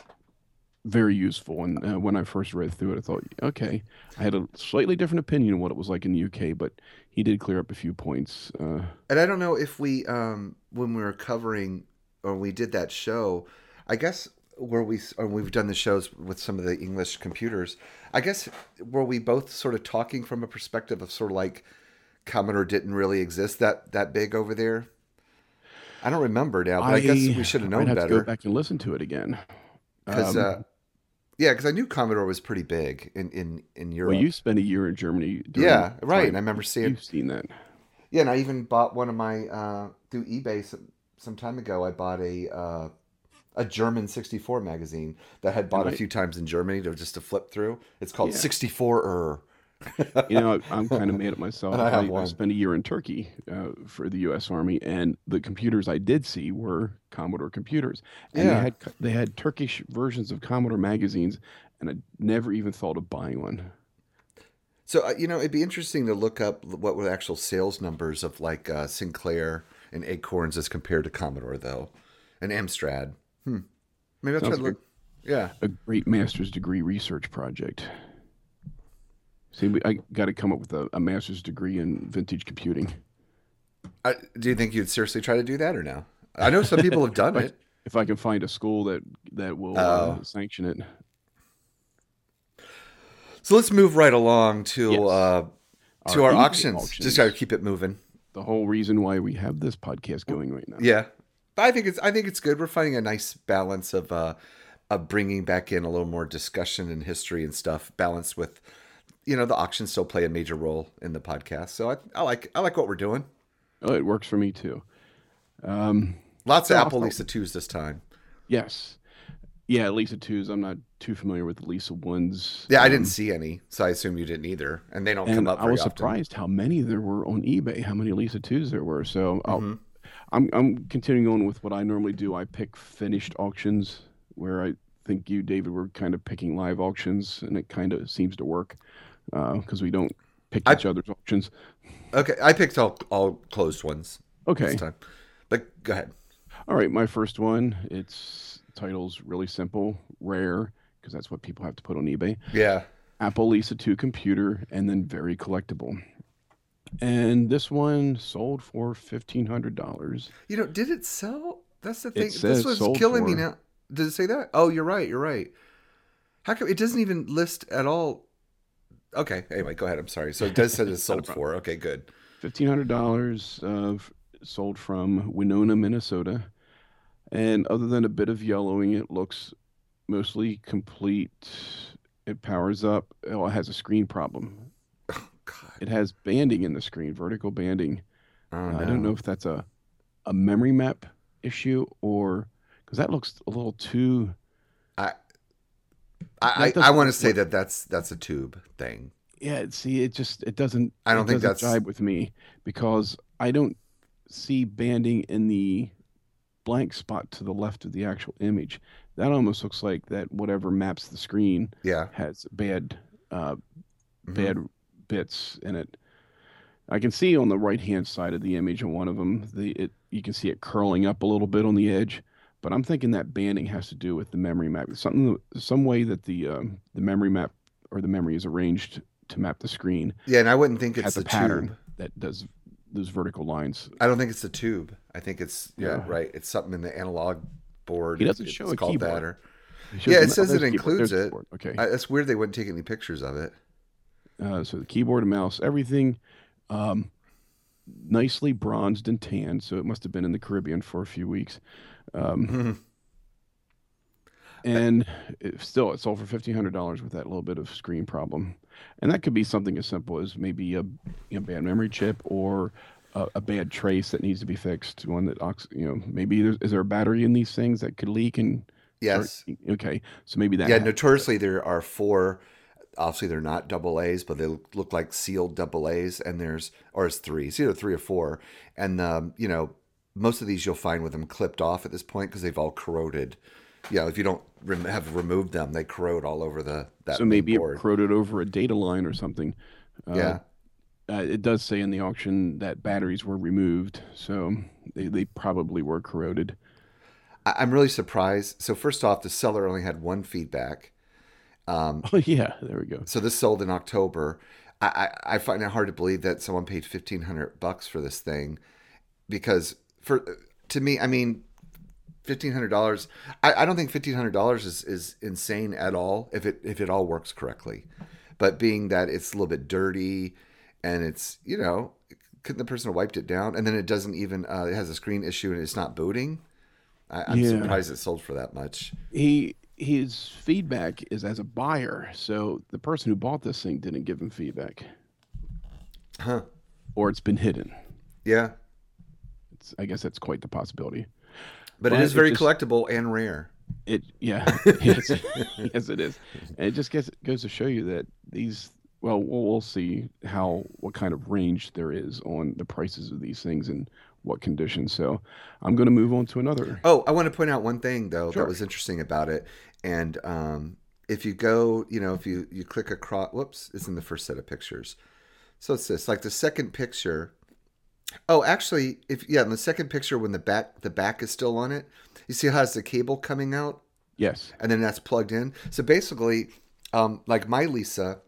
very useful. And uh, when I first read through it, I thought, okay, I had a slightly different opinion of what it was like in the UK, but he did clear up a few points. Uh, And I don't know if we, um, when we were covering or we did that show, I guess where we or we've done the shows with some of the English computers. I guess were we both sort of talking from a perspective of sort of like Commodore didn't really exist that that big over there. I don't remember now, but I, guess we should have known have better. to go back and listen to it again. Because, Um, uh, yeah, because I knew Commodore was pretty big in in in Europe. well, you spent a year in Germany. yeah, right. And I remember seeing. You've seen that. Yeah, and I even bought one of my uh, through eBay some, some time ago. I bought a uh, a German 64 magazine that I had bought a few times in Germany to just to flip through. It's called Yeah. 64er. (laughs) You know, I'm kind of mad at myself. (laughs) I have I, one. spent a year in Turkey uh, for the U.S. Army, and the computers I did see were Commodore computers, and Yeah. they had they had Turkish versions of Commodore magazines, and I never even thought of buying one. So uh, you know, it'd be interesting to look up what were the actual sales numbers of like uh, Sinclair and Acorns as compared to Commodore, though, and Amstrad. Hmm. Maybe I'll try to look. Yeah. A great master's degree research project. See, we, I got to come up with a, a master's degree in vintage computing. I, do you think you'd seriously try to do that or no? I know some people have done (laughs) it. If I can find a school that that will Oh. uh, sanction it. So let's move right along to Yes. uh, to Our our, auctions. auctions. Just got to keep it moving. The whole reason why we have this podcast going right now. Yeah, but I think it's I think it's good. We're finding a nice balance of uh, of bringing back in a little more discussion and history and stuff, balanced with you know the auctions still play a major role in the podcast. So I, I like I like what we're doing. Oh, it works for me too. Um, Lots of Apple Lisa twos this time. yes. Yeah, Lisa twos. I'm not too familiar with the Lisa ones. Yeah, I Um, didn't see any, so I assume you didn't either. And they don't come And up I very was often. surprised how many there were on eBay. How many Lisa twos there were. So I'll, Mhm. I'm I'm continuing on with what I normally do. I pick finished auctions where I think you, David, were kind of picking live auctions, and it kind of seems to work uh, because we don't pick I- each other's auctions. Okay, I picked all all closed ones Okay, this time. But go ahead. all right. My first one. Its title's really simple, rare, because that's what people have to put on eBay. Yeah. Apple Lisa 2 computer, and then very collectible. And this one sold for fifteen hundred dollars. You know, did it sell? That's the thing. This was killing me now. Does it say that? Oh, you're right. You're right. How come it doesn't even list at all? Okay. Anyway, go ahead. I'm sorry. So it does say it's (laughs) sold for. Okay, good. Fifteen hundred dollars uh, f- sold from Winona, Minnesota. And other than a bit of yellowing, it looks mostly complete. It powers up. Oh, it has a screen problem. God. It has banding in the screen, vertical banding. Oh, Uh, I don't know if that's a a memory map issue or because that looks a little too. I, I, I want to say that that's that's a tube thing. Yeah, see, it just it doesn't. I don't think doesn't that's- jibe with me because I don't see banding in the blank spot to the left of the actual image. That almost looks like that whatever maps the screen Yeah. has bad uh, Mhm. bad bits in it. I can see on the right hand side of the image on one of them, the it you can see it curling up a little bit on the edge. But I'm thinking that banding has to do with the memory map. Something, some way that the um, the memory map or the memory is arranged to map the screen Yeah, and I wouldn't think it's the a pattern tube. that does those vertical lines. I don't think it's the tube. I think it's yeah, Yeah. right. It's something in the analog board. He doesn't It's show a called keyboard. That or, Yeah, it says it the keyboard, includes it. keyboard. Okay, I, that's weird. They wouldn't take any pictures of it. Uh, so the keyboard and mouse, everything, um, nicely bronzed and tanned. So it must have been in the Caribbean for a few weeks. Um, (laughs) and it, still it sold for fifteen hundred dollars with that little bit of screen problem, and that could be something as simple as maybe a you know, bad memory chip or a, a bad trace that needs to be fixed. One that ox, you know, maybe there's, is there a battery in these things that could leak and Yes. okay, so maybe that Yeah. happened. Notoriously, there are four. Obviously, they're not double A's, but they look, look like sealed double A's. And there's, or it's three. It's either three or four. And um, you know, most of these you'll find with them clipped off at this point because they've all corroded. You know, if you don't rem- have removed them, they corrode all over the that so maybe it corroded over a data line or something. Uh, yeah. uh, it does say in the auction that batteries were removed, so they, they probably were corroded. I- I'm really surprised. So first off, the seller only had one feedback. Um, Oh (laughs) yeah, there we go. so this sold in October. I, I, I find it hard to believe that someone paid fifteen hundred bucks for this thing, because for to me, I mean, fifteen hundred dollars. I, I don't think fifteen hundred dollars is is insane at all if it if it all works correctly. But being that it's a little bit dirty, and it's you know, couldn't the person have wiped it down? And then it doesn't even uh, it has a screen issue and it's not booting. I, I'm Yeah. surprised it sold for that much. He his feedback is as a buyer, so the person who bought this thing didn't give him feedback, Huh? or it's been hidden. Yeah, It's, I guess that's quite the possibility. but it But is it very just- collectible and rare. It yeah, (laughs) (laughs) yes, yes it is, and it just gets, goes to show you that these. Well, we'll we'll see how what kind of range there is on the prices of these things and what conditions. So, I'm going to move on to another. Oh, I want to point out one thing though Sure. that was interesting about it, and um, if you go, you know, if you you click across, whoops, it's in the first set of pictures. So it's this, like the second picture. Oh, actually, if yeah, in the second picture when the back the back is still on it, you see how has the cable coming out, Yes. and then that's plugged in. So basically, um, like my Lisa,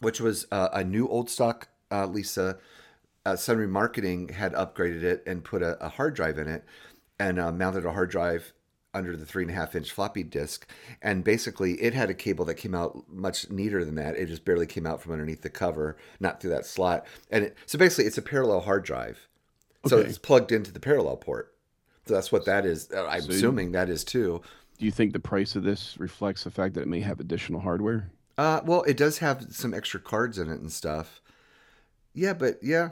which was uh, a new old stock uh, Lisa, uh, Sun Remarketing had upgraded it and put a, a hard drive in it, and uh, mounted a hard drive under the three and a half inch floppy disk. And basically, it had a cable that came out much neater than that. It just barely came out from underneath the cover, not through that slot. And it, so basically, it's a parallel hard drive. So Okay. it's plugged into the parallel port. So that's what that is. Uh, I'm So you- assuming that is too. Do you think the price of this reflects the fact that it may have additional hardware? Uh, well, it does have some extra cards in it and stuff. Yeah, but yeah,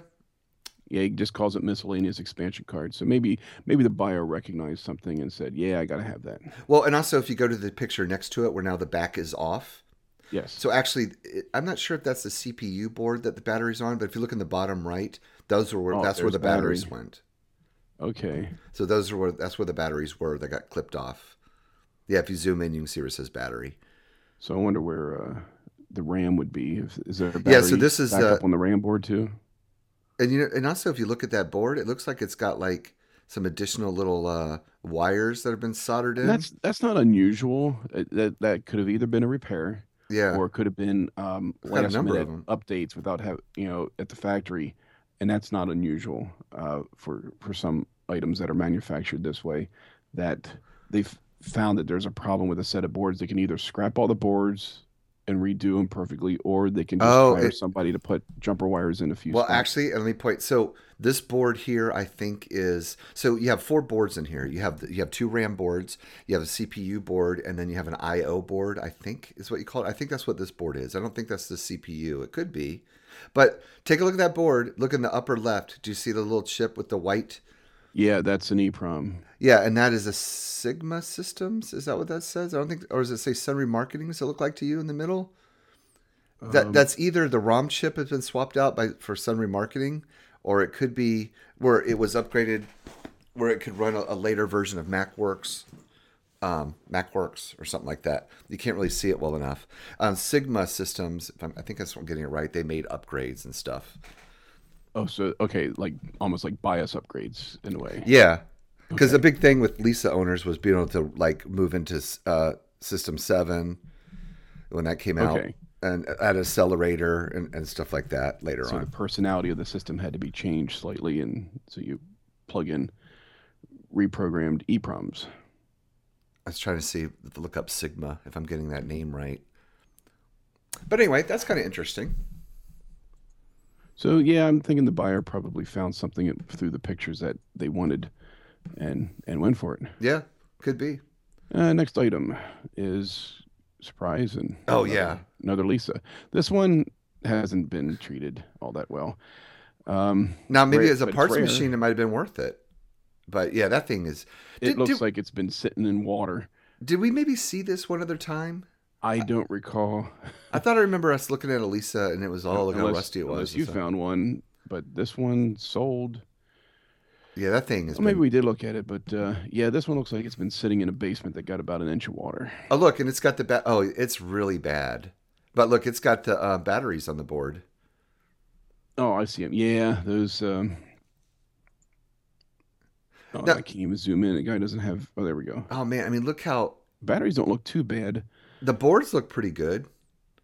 Yeah, he just calls it miscellaneous expansion card. So maybe maybe the buyer recognized something and said, "Yeah, I got to have that." Well, and also if you go to the picture next to it, where now the back is off. Yes. So actually, it, I'm not sure if that's the CPU board that the battery's on, but if you look in the bottom right, those were where, Oh, that's where the battery. batteries went. okay. So those are where that's where the batteries were that got clipped off. Yeah, if you zoom in, you can see where it says battery. So I wonder where uh, the RAM would be. If, is there a battery Yeah, so this is, uh, on the RAM board too? And you know, and also if you look at that board, it looks like it's got like some additional little uh, wires that have been soldered in. That's that's not unusual. Uh, That that could have either been a repair yeah, or it could have been um, last number minute updates without have you know at the factory, and that's not unusual uh, for for some items that are manufactured this way. That they've found that there's a problem with a set of boards. They can either scrap all the boards and redo them perfectly, or they can just Oh, hire it- somebody to put jumper wires in a few. Well, spots. actually, let me point. So this board here, I think, is so you have four boards in here. You have the, you have two RAM boards, you have a CPU board, and then you have an I/O board. I think is what you call it. I think that's what this board is. I don't think that's the CPU. It could be, but take a look at that board. Look in the upper left. Do you see the little chip with the white? Yeah, that's an EEPROM. Yeah, and that is a Sigma Systems. Is that what that says? I don't think, or does it say Sun Remarketing? Does it look like to you in the middle? That Um, that's either the ROM chip has been swapped out by for Sun Remarketing, or it could be where it was upgraded, where it could run a, a later version of MacWorks, um, MacWorks or something like that. You can't really see it well enough. Um, Sigma Systems, if I'm, I think that's what I'm getting it right. They made upgrades and stuff. Oh, so okay, like almost like BIOS upgrades in a way. Yeah, because the big thing with Lisa owners was being able to like move into uh, System Seven when that came out, Okay. and add accelerator and, and stuff like that later on. So the personality of the system had to be changed slightly, and so you plug in reprogrammed EEPROMs. I was trying to see look up Sigma if I'm getting that name right. But anyway, that's kind of interesting. So yeah, I'm thinking the buyer probably found something through the pictures that they wanted, and and went for it. Yeah, could be. Uh, next item is surprise and Oh, another- yeah. another Lisa. This one hasn't been treated all that well. Um, Now maybe Rare- as a parts rare. machine, it might have been worth it. But yeah, that thing is. it looks did, like it's been sitting in water. did we maybe see this one other time? I don't recall. I thought I remember us looking at Elisa and it was all look how unless- rusty it was. Unless and you stuff. found one, but this one sold. Yeah, that thing is. Well, maybe we did look at it, but uh, yeah, this one looks like it's been sitting in a basement that got about an inch of water. Oh, look, and it's got the ba- oh, it's really bad. But look, it's got the uh, batteries on the board. Oh, I see them. Yeah, those. Um... Oh, Now- I can't even zoom in. The guy doesn't have. Oh, there we go. Oh man, I mean, look how Batteries don't look too bad. The boards look pretty good.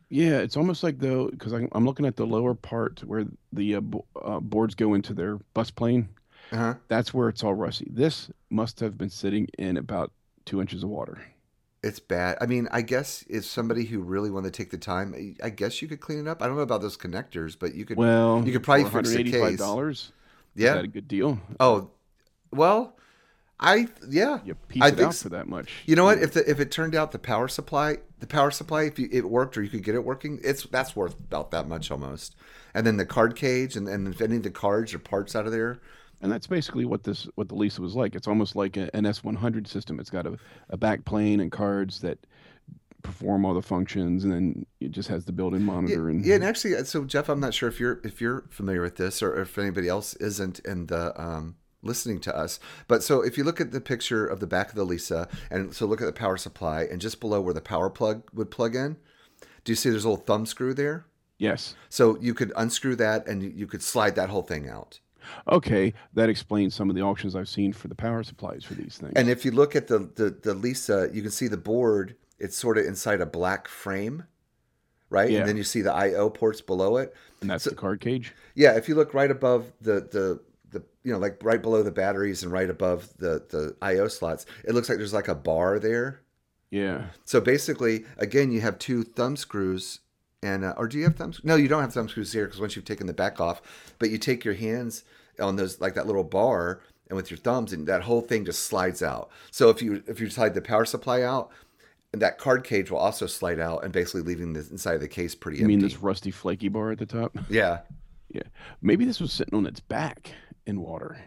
Yeah, it's almost like though, because I'm looking at the lower part where the uh, bo- uh, boards go into their bus plane. Uh-huh. That's where it's all rusty. This must have been sitting in about two inches of water. It's bad. I mean, I guess if somebody who really wanted to take the time, I- guess you could clean it up. I don't know about those connectors, but you could. Well, you could probably fix the case. $185, Is yeah. that a good deal? Oh, well, I yeah. You piece I it think out s- for that much. You know what? If the if it turned out the power supply, the power supply, if you, it worked or you could get it working, it's that's worth about that much almost. And then the card cage, and and if any of the cards or parts out of there, And that's basically what this what the Lisa was like. It's almost like a, an S100 system. It's got a, a back plane and cards that perform all the functions, and then it just has the built-in monitor. and Yeah, and actually, uh, so Jeff, I'm not sure if you're if you're familiar with this or if anybody else isn't in the um, listening to us. But so if you look at the picture of the back of the Lisa, and so look at the power supply, and just below where the power plug would plug in, do you see there's a little thumb screw there? yes, So you could unscrew that, and you- could slide that whole thing out. okay, that explains some of the auctions I've seen for the power supplies for these things. And if you look at the the, the Lisa, you can see the board. It's sort of inside a black frame, right? Yeah. And then you see the I/O ports below it. And that's the card cage. Yeah, if you look right above the the you know like right below the batteries and right above the the I/O slots, it looks like there's like a bar there. Yeah, So basically, again, you have two thumb screws, and uh, or do you have thumb? No, you don't have thumb screws here because once you've taken the back off, but you take your hands on those like that little bar and with your thumbs, and that whole thing just slides out. So if you if you slide the power supply out, and that card cage will also slide out, and basically leaving the inside of the case pretty you empty. mean this rusty flaky bar at the top? Yeah. Yeah, maybe this was sitting on its back in water.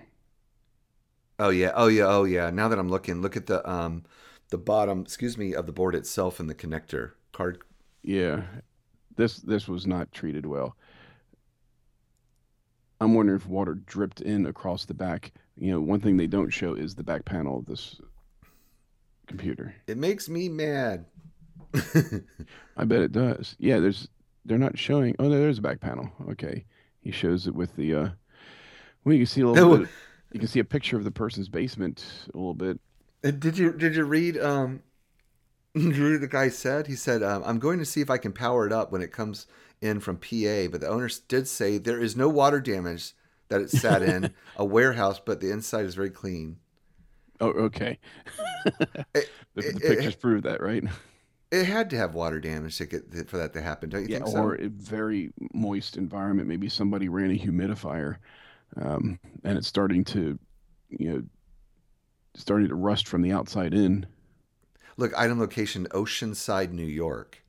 Oh yeah. Oh yeah. Oh yeah. Now that I'm looking, look at the um the bottom, excuse me, of the board itself and the connector card. Yeah, this this was not treated well. I'm wondering if water dripped in across the back. You know, one thing they don't show is the back panel of this computer. It makes me mad. (laughs) I bet it does. Yeah, there's they're not showing. Oh, there- there's a back panel. Okay, he shows it with the. uh Well, you can see a little bit. You can see a picture of the person's basement a little bit. Did you did you read um did you read the guy said? He said, um, I'm going to see if I can power it up when it comes in from PA, but the owners did say there is no water damage that it sat in (laughs) a warehouse, but the inside is very clean. Oh, okay. (laughs) (laughs) the, It- the it- pictures prove that, right? It had to have water damage to get for that to happen, don't you Yeah, think so? or a very moist environment. Maybe somebody ran a humidifier, um, and it's starting to, you know, starting to rust from the outside in. Look, item location Oceanside, New York.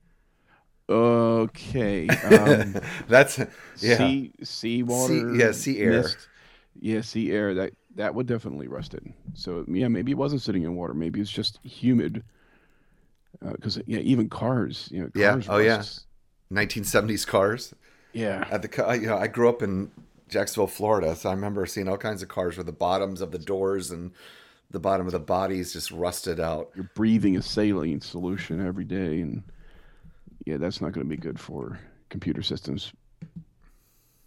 Okay. (laughs) Um, That's yeah. Sea sea water. yeah, sea air. mist. Yeah, sea air. That that would definitely rust it. So yeah, maybe it wasn't sitting in water. Maybe it's just humid. Because yeah, even cars, you know, cars Yeah, cars oh, yeah. 1970s cars. yeah. At the you know, I grew up in Jacksonville, Florida, so I remember seeing all kinds of cars where the bottoms of the doors and the bottom of the bodies just rusted out. You're breathing a saline solution every day, and yeah, that's not going to be good for computer systems,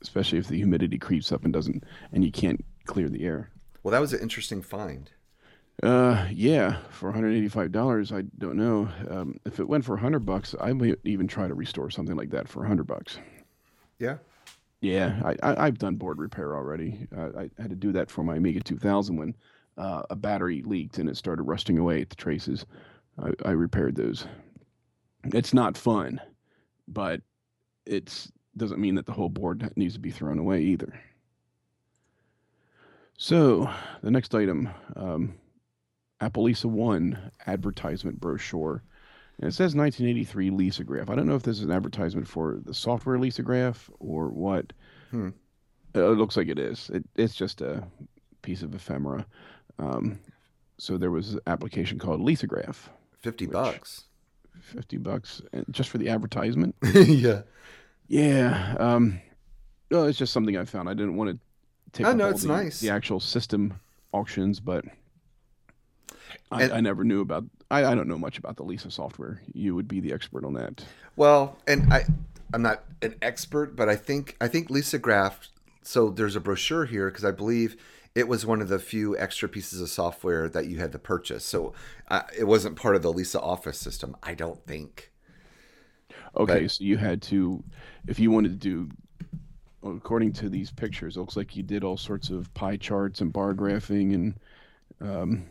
especially if the humidity creeps up and doesn't, and you can't clear the air. Well, that was an interesting find. Uh, yeah, for 185 dollars, I don't know. Um, if it went for 100 bucks, I might even try to restore something like that for 100 bucks. Yeah. Yeah, I, I I've done board repair already. Uh, I had to do that for my Amiga 2000 when uh, a battery leaked and it started rusting away at the traces. I, I repaired those. It's not fun, but it's doesn't mean that the whole board needs to be thrown away either. So the next item, um, Apple Lisa One advertisement brochure. And it says 1983 Lisa Graph. I don't know if this is an advertisement for the software Lisa Graph or what. Hmm. Uh, It looks like it is. It, it's just a piece of ephemera. Um, so there was an application called Lisa Graph, 50 Which- bucks. 50 bucks just for the advertisement. (laughs) yeah. Yeah. Um, well, it's just something I found. I didn't want to take I know it's the, nice. the actual system auctions, but I, And- I never knew about. I, I don't know much about the Lisa software. You would be the expert on that. Well, and I I'm not an expert, but I think I think Lisa Graph so there's a brochure here because I believe it was one of the few extra pieces of software that you had to purchase. So uh, it wasn't part of the Lisa Office system, I don't think. Okay, But- so you had to, if you wanted to do according to these pictures, it looks like you did all sorts of pie charts and bar graphing, and um,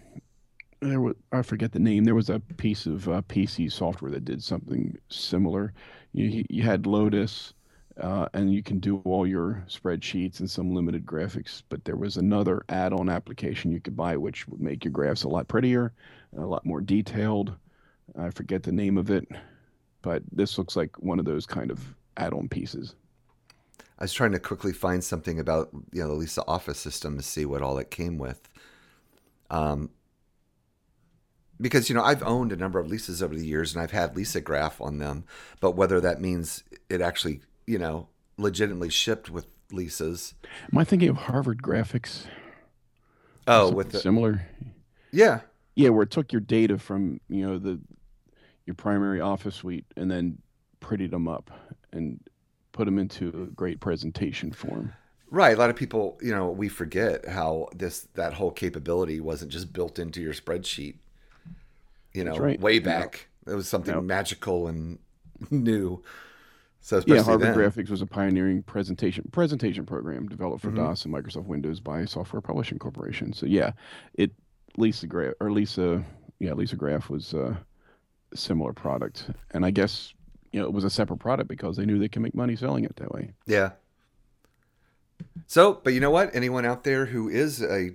there was I forget the name. There was a piece of uh, PC software that did something similar. You you had Lotus. Uh, and you can do all your spreadsheets and some limited graphics. But there was another add-on application you could buy, which would make your graphs a lot prettier, a lot more detailed. I forget the name of it, but this looks like one of those kind of add-on pieces. I was trying to quickly find something about you know the Lisa Office system to see what all it came with. Um, because you know I've owned a number of Lisas over the years, and I've had Lisa Graph on them, but whether that means it actually you know, legitimately shipped with Lisas. Am I thinking of Harvard Graphics? Oh, with the, similar. Yeah. Yeah, where it took your data from you know the your primary office suite and then prettied them up and put them into a great presentation form. Right. A lot of people, you know, we forget how this that whole capability wasn't just built into your spreadsheet. You know, right. way back. It was something magical and (laughs) new. So yeah, Harvard then. Graphics was a pioneering presentation presentation program developed for mm-hmm. DOS and Microsoft Windows by Software Publishing Corporation. So yeah, it Lisa Graph or Lisa yeah Lisa Graph was a similar product, and I guess you know it was a separate product because they knew they can make money selling it that way. Yeah. So, but you know what? Anyone out there who is a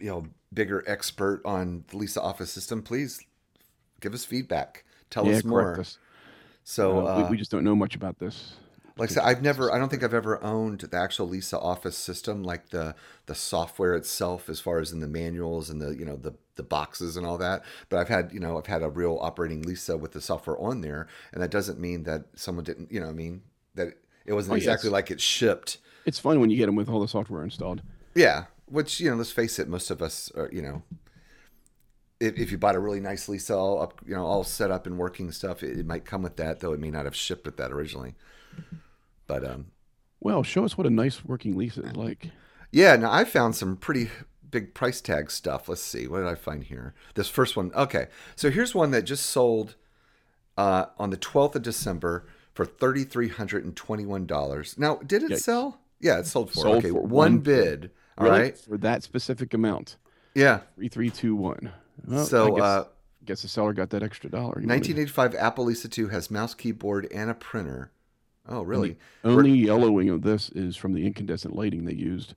you know bigger expert on the Lisa Office system, please give us feedback. Tell yeah, us more. Us. So uh, we, we, just don't know much about this. Like I said, I've never, I don't think I've ever owned the actual Lisa Office system, like the the software itself, as far as in the manuals and the you know the the boxes and all that. But I've had you know I've had a real operating Lisa with the software on there, and that doesn't mean that someone didn't you know I mean that it wasn't oh, exactly like it shipped. It's fun when you get them with all the software installed. Yeah, which you know, let's face it, most of us are you know if, if you bought a really nice Lisa all up, you know, all set up and working stuff, it, it, might come with that, though it may not have shipped with that originally. But um, well, show us what a nice working lease is like. Yeah, now I found some pretty big price tag stuff. Let's see, what did I find here? This first one. Okay, so here's one that just sold uh, on the 12th of December for thirty three hundred and twenty one dollars. Now, did it Yikes. sell? Yeah, it sold for sold okay for one, one bid. All really? right, for that specific amount. Yeah, three three two one. Well, so, I guess, uh, guess the seller got that extra dollar. 1985 Apple Lisa 2 has mouse, keyboard, and a printer. Oh, really? Only, only yellowing of this is from the incandescent lighting they used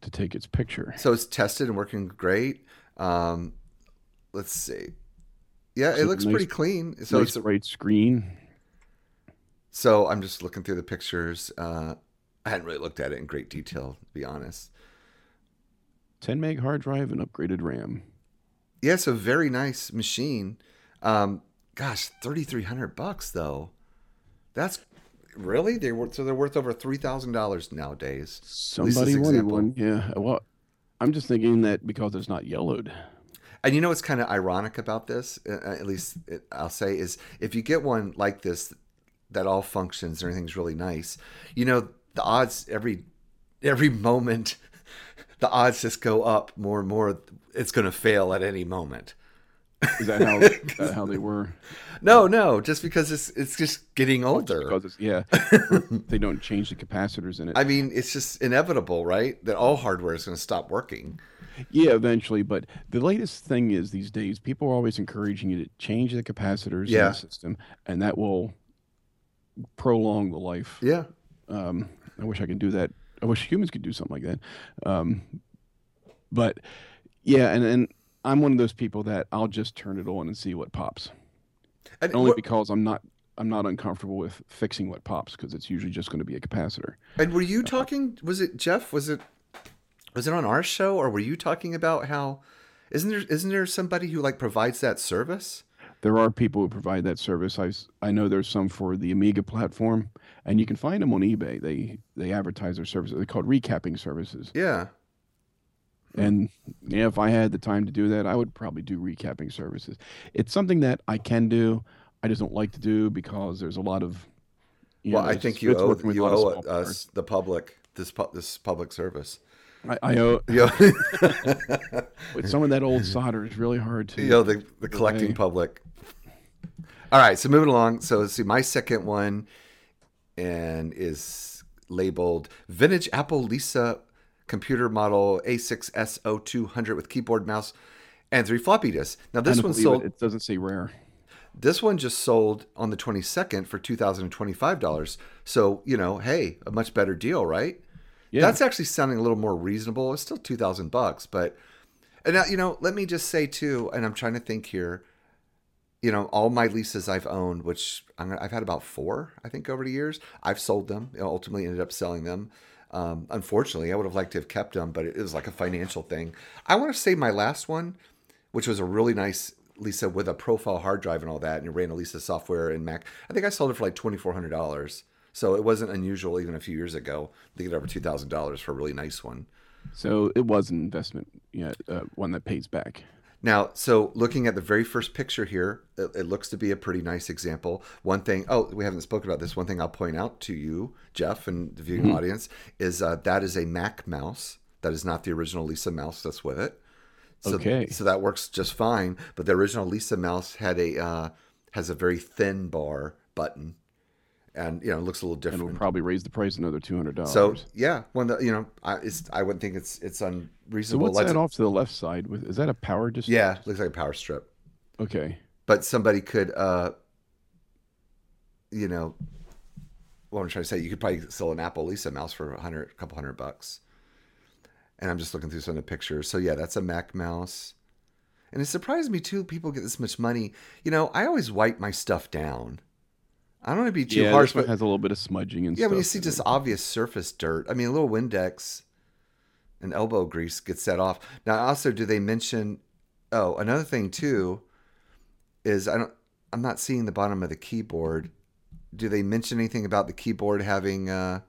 to take its picture. So it's tested and working great. Um, let's see. Yeah, so it looks nice, pretty clean. So nice it's the right screen. So I'm just looking through the pictures. Uh, I hadn't really looked at it in great detail, to be honest. 10 meg hard drive and upgraded RAM yeah, it's a very nice machine. Um, gosh, thirty three hundred bucks though. That's really they were so they're worth over three thousand dollars nowadays. Somebody wanted one. Yeah. Well, I'm just thinking that because it's not yellowed. And you know what's kind of ironic about this? At least it, I'll say is if you get one like this that all functions and everything's really nice, you know the odds every every (laughs) moment the odds just go up more and more. It's going to fail at any moment. Is that how, that how they (laughs) were? No, no, just because it's it's just getting older. It's, yeah, (laughs) they don't change the capacitors in it. I mean, it's just inevitable, right? That all hardware is going to stop working. Yeah, eventually. But the latest thing is these days, people are always encouraging you to change the capacitors yeah. in the system, and that will prolong the life. Yeah. Um, I wish I could do that I wish humans could do something like that. Um, but yeah, and and I'm one of those people that I'll just turn it on and see what pops. And Only because I'm not I'm not uncomfortable with fixing what pops because it's usually just going to be a capacitor. And were you uh, talking? Was it Jeff? Was it was it on our show or were you talking about how? Isn't there isn't there somebody who like provides that service? There are people who provide that service. I, I know there's some for the Amiga platform, and you can find them on eBay. They they advertise their services. They're called recapping services. Yeah. And yeah, if I had the time to do that, I would probably do recapping services. It's something that I can do. I just don't like to do because there's a lot of. well, know, I think you owe, you owe us, the public, this this public service. I, I owe. (laughs) Yeah. (laughs) with some of that old solder is really hard to. You know, the, the collecting public. All right, so moving along. So let's see. My second one, and is labeled Vintage Apple Lisa computer model A6S0200 with keyboard, mouse, and three floppy disks. Now this one sold. It. it doesn't say rare. This one just sold on the 22nd for $2,025. So, you know, hey, a much better deal, right? Yeah. That's actually sounding a little more reasonable. It's still 2000 bucks, but and now, you know, let me just say too, and I'm trying to think here, you know, all my Lisas I've owned, which i have had about four, I think, over the years, I've sold them. You know, ultimately ended up selling them. Um, unfortunately, I would have liked to have kept them, but it was like a financial thing. I want to say my last one, which was a really nice Lisa with a profile hard drive and all that, and ran a Lisa software and Mac. I think I sold it for like twenty four hundred dollars. So it wasn't unusual even a few years ago to get over two thousand dollars for a really nice one. So it was an investment, yeah, uh, one that pays back. Now, so looking at the very first picture here, it, it, looks to be a pretty nice example. One thing, oh, we haven't spoken about this. One thing I'll point out to you, Jeff, and the viewing mm-hmm. audience, is uh, that is a Mac mouse. That is not the original Lisa mouse that's with it. So, okay. So that works just fine. But the original Lisa mouse had a uh, has a very thin bar button, and you know it looks a little different. And will probably raise the price another two hundred dollars. So yeah, when the you know I it's I wouldn't think it's it's unreasonable. So what's that off to the left side? With is that a power just? Yeah, looks like a power strip. Okay. But somebody could, uh you know, what I'm trying to say, you could probably sell an Apple Lisa mouse for a hundred, a couple hundred bucks and I'm just looking through some of the pictures. So yeah, that's a Mac mouse. And it surprised me too. People get this much money. You know, I always wipe my stuff down. I don't want to be too yeah, harsh, but has a little bit of smudging and stuff. yeah. When you see just obvious surface dirt, I mean, a little Windex and elbow grease gets set off. Now, also, do they mention? Oh, another thing too is I don't. I'm not seeing the bottom of the keyboard. Do they mention anything about the keyboard having? Uh,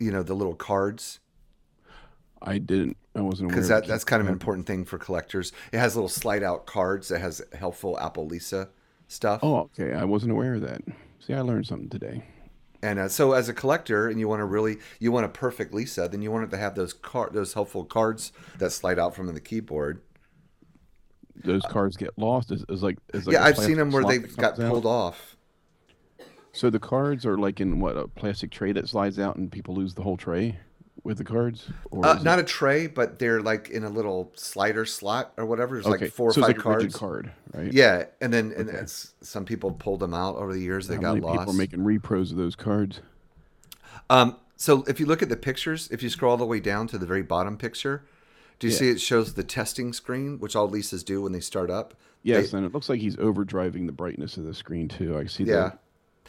you know the little cards I didn't. I wasn't because that, that's kind of an important thing for collectors. It has little slide out cards that has helpful Apple Lisa stuff. Oh, okay. I wasn't aware of that. See, I learned something today. And uh, so, as a collector, and you want to really you want a perfect Lisa, then you want it to have those card those helpful cards that slide out from the keyboard. Those cards get lost. Is, like is like yeah, I've seen them where they've got pulled off. So the cards are like in what a plastic tray that slides out, and people lose the whole tray with the cards. Or uh, not it... a tray, but they're like in a little slider slot or whatever. There's okay. like four so or five like cards. card, right? Yeah, and then and okay. some people pulled them out over the years. They How got many lost. People making repros of those cards. Um, so if you look at the pictures, if you scroll all the way down to the very bottom picture, do you yeah. see it shows the testing screen, which all Lisas do when they start up? Yes, they, and it looks like he's overdriving the brightness of the screen too. I see yeah. the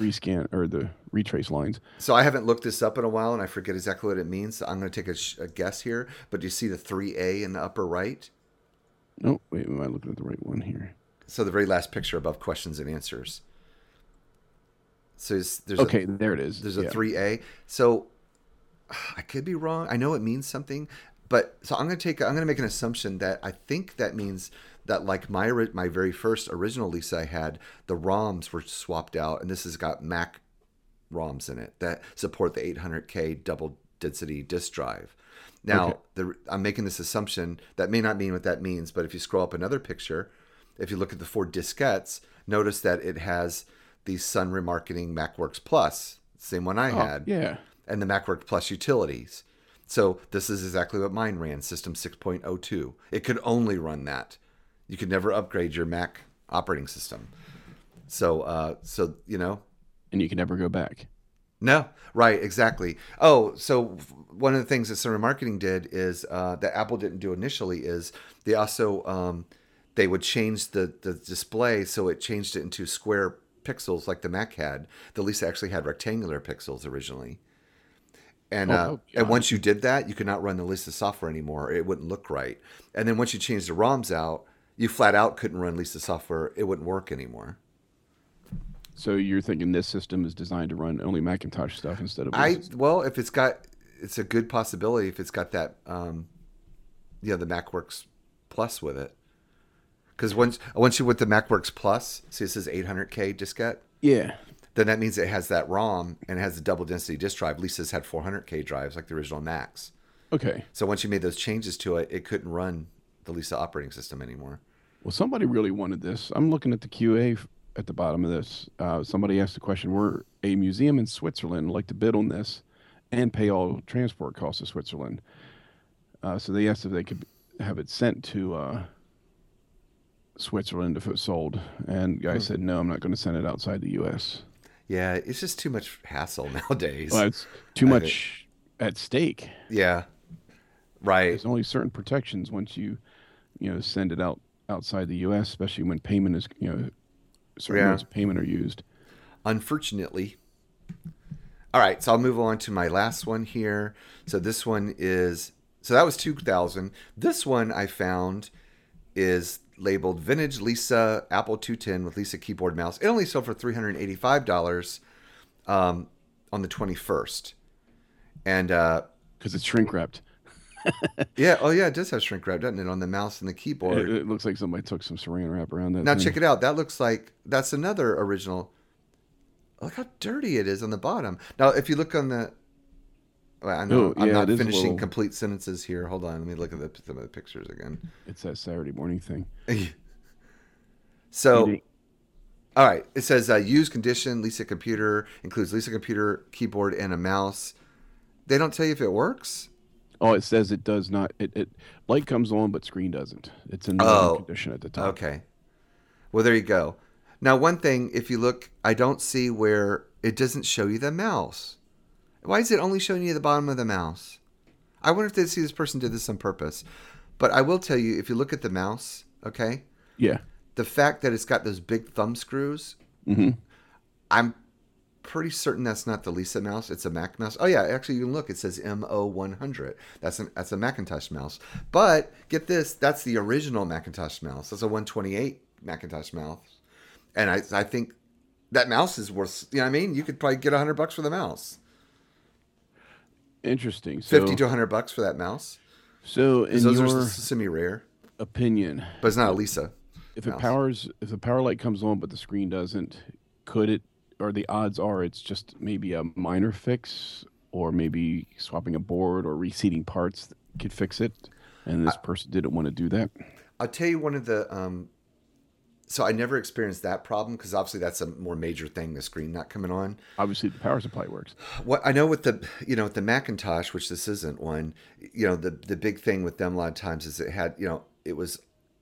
rescan or the retrace lines. So I haven't looked this up in a while, and I forget exactly what it means. So I'm going to take a, sh- a, guess here. But do you see the 3A in the upper right? No, wait, am I looking at the right one here? So the very last picture above questions and answers. So there's, there's okay, a, there it is. There's a yeah. 3A. So I could be wrong. I know it means something, but so I'm going to take I'm going to make an assumption that I think that means that like my my very first original Lisa I had, the ROMs were swapped out, and this has got Mac ROMs in it that support the 800K double density disk drive. Now, okay. the, I'm making this assumption that may not mean what that means, but if you scroll up another picture, if you look at the four diskettes, notice that it has the Sun Remarketing MacWorks Plus, same one I oh, had, yeah, and the MacWorks Plus utilities. So this is exactly what mine ran, System 6.02. It could only run that. You could never upgrade your Mac operating system. So, uh, so you know, and you can never go back. No, right, exactly. Oh, so one of the things that Sun Marketing did is uh, that Apple didn't do initially is they also um, they would change the the display so it changed it into square pixels like the Mac had. The Lisa actually had rectangular pixels originally. And oh, uh, oh, and once you did that, you could not run the Lisa software anymore. It wouldn't look right. And then once you changed the ROMs out, you flat out couldn't run Lisa software. It wouldn't work anymore. So you're thinking this system is designed to run only Macintosh stuff instead of I well, if it's got it's a good possibility if it's got that um yeah, the MacWorks Plus with it. Because once once you with the MacWorks Plus, see this is 800K diskette. Yeah. Then that means it has that ROM and it has the double density disk drive. Lisa's had 400K drives like the original Macs. Okay. So once you made those changes to it, it couldn't run the Lisa operating system anymore. Well, somebody really wanted this. I'm looking at the QA at the bottom of this. Uh, somebody asked the question: Were a museum in Switzerland like to bid on this and pay all transport costs to Switzerland? Uh, so they asked if they could have it sent to uh, Switzerland if it sold, and guy said, "No, I'm not going to send it outside the U.S." Yeah, it's just too much hassle (laughs) nowadays. Well, it's too much at stake. yeah. Right. There's only certain protections once you, you know, send it out outside the U.S., especially when payment is, you know, certain Yeah. payment are used. unfortunately. All right, so I'll move on to my last one here. So this one is so that was 2000. This one I found is labeled vintage Lisa Apple 210 with Lisa keyboard mouse. It only sold for $385 um, on the 21st. And uh, because it's shrink wrapped. (laughs) yeah, oh yeah, it does have shrink wrap, doesn't it, on the mouse and the keyboard. It, it looks like somebody took some saran wrap around that. Now thing. check it out. That looks like that's another original. Look how dirty it is on the bottom. Now, if you look on the, I know I'm yeah, not it is a finishing little- complete sentences here. Hold on, let me look at the, some of the pictures again. It's that Saturday morning thing. (laughs) so, all right, it says uh, used condition. Lisa computer includes Lisa computer keyboard and a mouse. They don't tell you if it works. Oh, it says it does not. It, it light comes on, but screen doesn't. It's in the Oh, condition at the top. Okay. Well, there you go. Now, one thing, if you look, I don't see where it doesn't show you the mouse. Why is it only showing you the bottom of the mouse? I wonder if they see this person did this on purpose. But I will tell you, if you look at the mouse, okay, Yeah. the fact that it's got those big thumb screws, hmm I'm pretty certain that's not the Lisa mouse. It's a Mac mouse. Oh yeah, actually you can look. It says MO100. That's an that's a Macintosh mouse. But get this, that's the original Macintosh mouse. That's a 128 Macintosh mouse. And I I think that mouse is worth. You know what I mean? You could probably get 100 bucks for the mouse. Interesting. So, 50 to 100 bucks for that mouse. So in those your are semi rare, opinion, but it's not a Lisa. if it mouse. powers, if the power light comes on but the screen doesn't, could it? Or the odds are it's just maybe a minor fix, or maybe swapping a board or reseating parts could fix it. And this person didn't want to do that. I'll tell you one of the. Um, so I never experienced that problem because obviously that's a more major thing. The screen not coming on. Obviously, the power supply works. What I know with the you know with the Macintosh, which this isn't one, you know the the big thing with them a lot of times is it had you know it was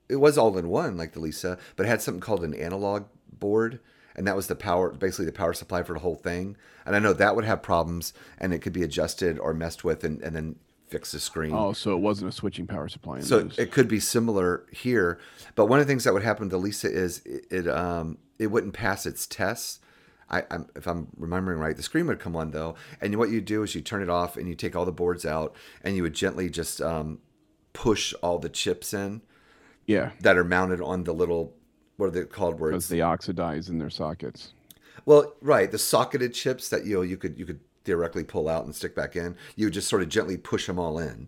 it was all in one like the Lisa, but it had something called an analog board, and that was the power basically the power supply for the whole thing. And I know that would have problems, and it could be adjusted or messed with, and, and then fix the screen. Oh, so it wasn't a switching power supply. In So those. it could be similar here, but one of the things that would happen to Lisa is it, it um it wouldn't pass its tests. I, I'm, if I'm remembering right, the screen would come on though, and what you do is you turn it off and you take all the boards out, and you would gently just um, push all the chips in yeah, that are mounted on the little what are they called? Where because they oxidize in their sockets. well, right, the socketed chips that you know you could you could theoretically pull out and stick back in. You would just sort of gently push them all in.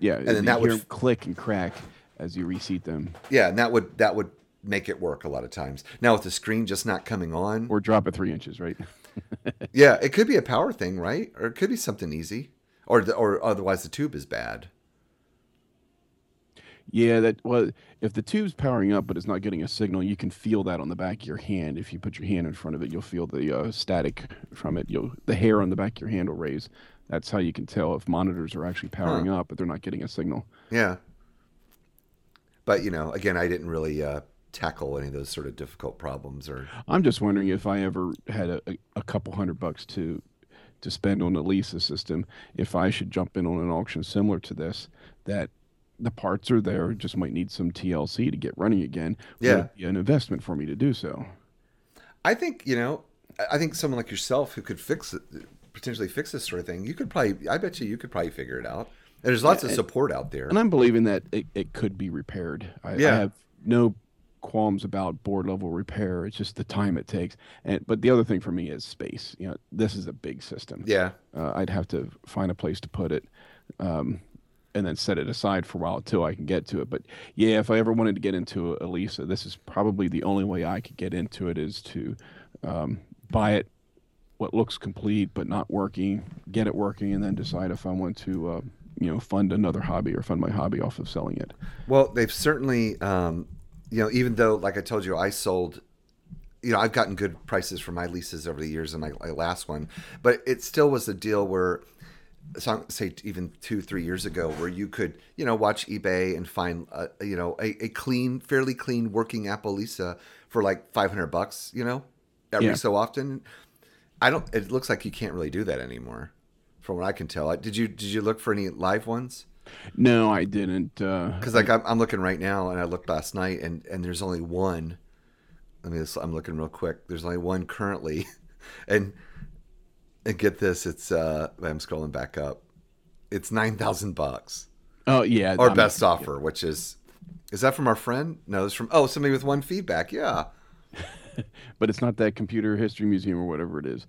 Yeah, and then that would hear f- 'em click and crack as you reseat them, Yeah, and that would that would make it work a lot of times. Now with the screen just not coming on, or drop it three inches, right? (laughs) Yeah, it could be a power thing, right? Or it could be something easy, or the, or otherwise the tube is bad. Yeah, that well, if the tube's powering up but it's not getting a signal, you can feel that on the back of your hand. If you put your hand in front of it, you'll feel the uh, static from it. You'll the hair on the back of your hand will raise. That's how you can tell if monitors are actually powering up, but they're not getting a signal. Yeah. But you know, again, I didn't really uh, tackle any of those sort of difficult problems, or I'm just wondering if I ever had a, a, a couple hundred bucks to to spend on a Lisa system, if I should jump in on an auction similar to this, that the parts are there, just might need some TLC to get running again. would Yeah. an investment for me to do so. I think you know, I- think someone like yourself who could fix it, potentially fix this sort of thing, you could probably, I bet you, you could probably figure it out. There's lots of support out there. And I'm believing that it, it could be repaired. I, Yeah. I have no qualms about board level repair. It's just the time it takes. And but the other thing for me is space. You know, this is a big system. Yeah, Uh, I'd have to find a place to put it, um, and then set it aside for a while until I can get to it. But yeah, if I ever wanted to get into a Lisa, this is probably the only way I could get into it is to um, buy it, what looks complete but not working, get it working, and then decide if I want to, uh, you know, fund another hobby or fund my hobby off of selling it. Well, they've certainly, um, you know, even though, like I told you, I sold you know, I've gotten good prices for my Lisas over the years, and my, my last one, but it still was a deal where, so say even two, three years ago, where you could, you know, watch eBay and find, uh, you know, a, a clean, fairly clean working Apple Lisa for like five hundred bucks, you know, every Yeah. so often. I don't. It looks like you can't really do that anymore, from what I can tell. Did you did you look for any live ones? No, I didn't. Uh, Because like I'm, I'm looking right now, and I looked last night, and and there's only one. Let me. Just, I'm looking real quick. There's only one currently, (laughs) and and get this, it's uh, I'm scrolling back up. It's nine thousand bucks, oh yeah, Our I'm- best offer, which is, is that from our friend? No, it's from oh somebody with one feedback. Yeah, (laughs) but it's not that computer history museum or whatever it is.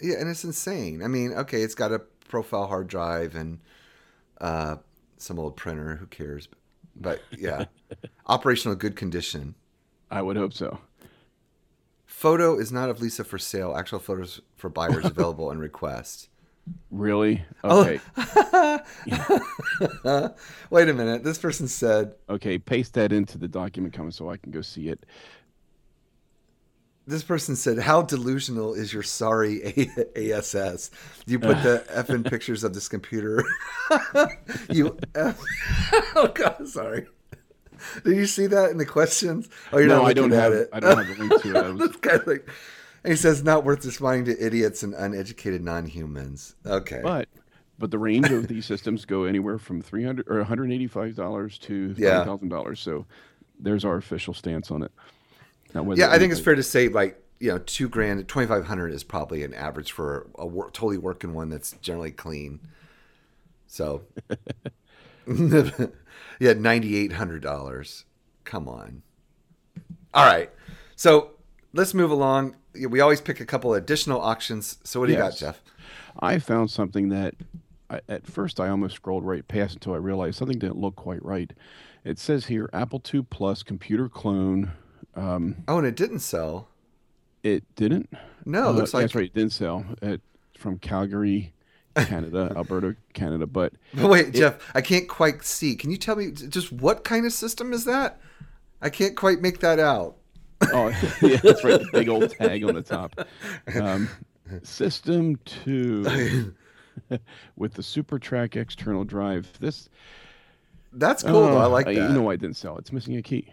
yeah, and it's insane. I mean, okay, it's got a profile hard drive and uh, some old printer. Who cares? But yeah, (laughs) operational good condition. I would hope so. Photo is not of Lisa for sale. Actual photos for buyers (laughs) available on request. Really? Oh. Okay. (laughs) Wait a minute. This person said Okay. Paste that into the document comment so I can go see it. this person said, "How delusional is your sorry A- ASS? You put the (laughs) effing pictures of this computer? you F- oh god, sorry. (laughs) Did you see that in the questions? Oh, you're no, not I don't have. it. I don't have a link to it. I (laughs) was, this guy's like, and he says, "Not worth responding to idiots and uneducated non-humans." Okay. but but the range of these systems go anywhere from three hundred or one hundred eighty-five dollars to Yeah. thousand dollars. So there's our official stance on it. Now, Yeah, I think it's anybody- fair to say like you know two grand, twenty five hundred is probably an average for a wor- totally working one that's generally clean. So, (laughs) yeah, ninety eight hundred dollars. Come on. All right, so let's move along. We always pick a couple additional auctions. So what do you got, Jeff? I found something that I, at first I almost scrolled right past until I realized something didn't look quite right. It says here Apple II Plus computer clone. Um, Oh, and it didn't sell. it didn't. No, it Uh, looks like. that's right. It didn't sell. It, from Calgary, Canada, (laughs) Alberta, Canada. But (laughs) wait, Jeff, I can't quite see. Can you tell me just what kind of system is that? I can't quite make that out. (laughs) oh yeah, that's right. The big old tag on the top. Um, System two with the Super Track external drive. This That's cool. though. I like that. You know why it didn't sell? It's missing a key.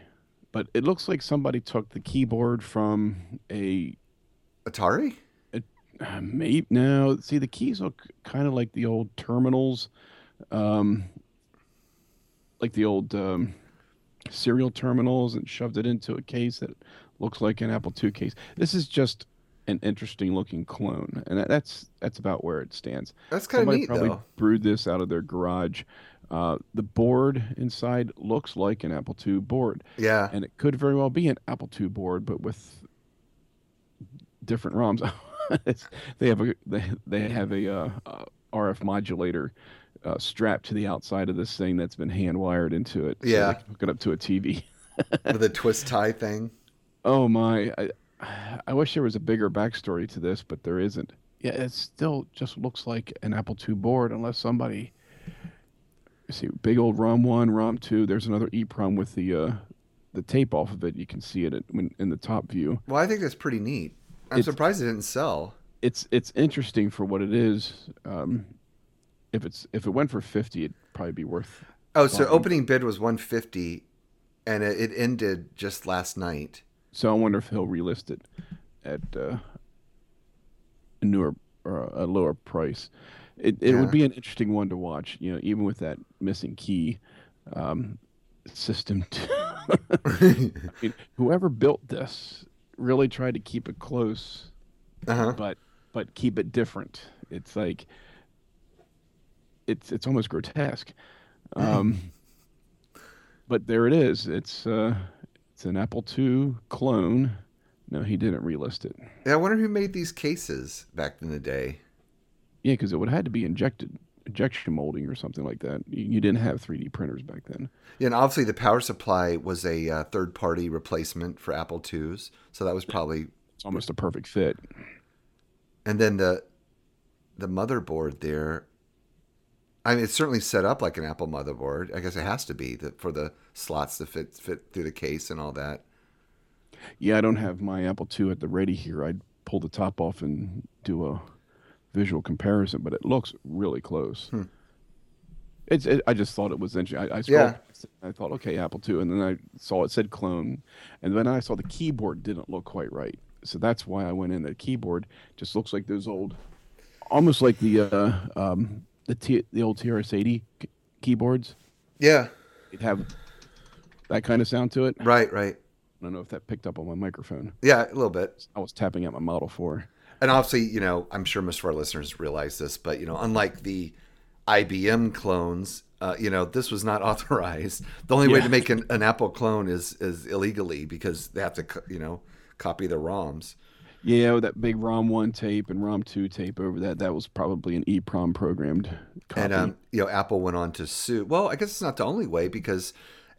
But it looks like somebody took the keyboard from a Atari? Uh, maybe no. See, the keys look kind of like the old terminals, um, like the old um, serial terminals, and shoved it into a case that looks like an Apple II case. This is just an interesting looking clone, and that, that's that's about where it stands. That's kind of neat, probably though. brewed this out of their garage. Uh, the board inside looks like an Apple II board, Yeah. and it could very well be an Apple II board, but with different ROMs. (laughs) (laughs) They have a they, they have a uh, uh, RF modulator uh, strapped to the outside of this thing that's been hand wired into it. so Yeah. can hook it up to a TV. (laughs) With a twist tie thing. Oh my! I, I wish there was a bigger backstory to this, but there isn't. Yeah, it still just looks like an Apple II board, unless somebody. See, big old ROM one, ROM two. There's another EEPROM with the uh, the tape off of it. You can see it in the top view. Well, I think that's pretty neat. I'm surprised it didn't sell. It's it's interesting for what it is. Um, if it's if it went for fifty, it'd probably be worth. Oh, so opening bid was 150 and it, it ended just last night. So I wonder if he'll relist it at uh, a newer or a lower price. It it Yeah. would be an interesting one to watch. You know, even with that missing key um, system. (laughs) I mean, whoever built this really tried to keep it close, Uh-huh. but but keep it different. It's like it's it's almost grotesque. (laughs) Um, but there it is. It's uh, it's an Apple II clone. No, he didn't relist it. Yeah, I wonder who made these cases back in the day. Yeah, because it would have had to be injected injection molding or something like that. You, didn't have 3D printers back then. Yeah, and obviously the power supply was a uh, third-party replacement for Apple IIs, so that was probably. It's almost a perfect fit. And then the the motherboard there. I mean, it's certainly set up like an Apple motherboard. I guess it has to be that for the slots to fit fit through the case and all that. Yeah, I don't have my Apple II at the ready here. I'd pull the top off and do a visual comparison, but it looks really close. Hmm. It's. It, I just thought it was interesting. I, I Yeah. I thought, okay, Apple II, and then I saw it said clone, and then I saw the keyboard didn't look quite right, so that's why I went in. The keyboard just looks like those old, almost like the uh, um, the T, the old TRS-80 k- keyboards. Yeah. It have that kind of sound to it. Right, Right. I don't know if that picked up on my microphone. Yeah. A little bit. I was tapping at my Model 4. And obviously, you know, I'm sure most of our listeners realize this, but you know, unlike the IBM clones, uh, you know, this was not (laughs) authorized. The only way to make an, an Apple clone is is illegally because they have to, you know, copy the ROMs. Yeah, with that big ROM 1 tape and ROM 2 tape over that, that was probably an EEPROM programmed copy. And um, you know, Apple went on to sue. Well, I guess it's not the only way because,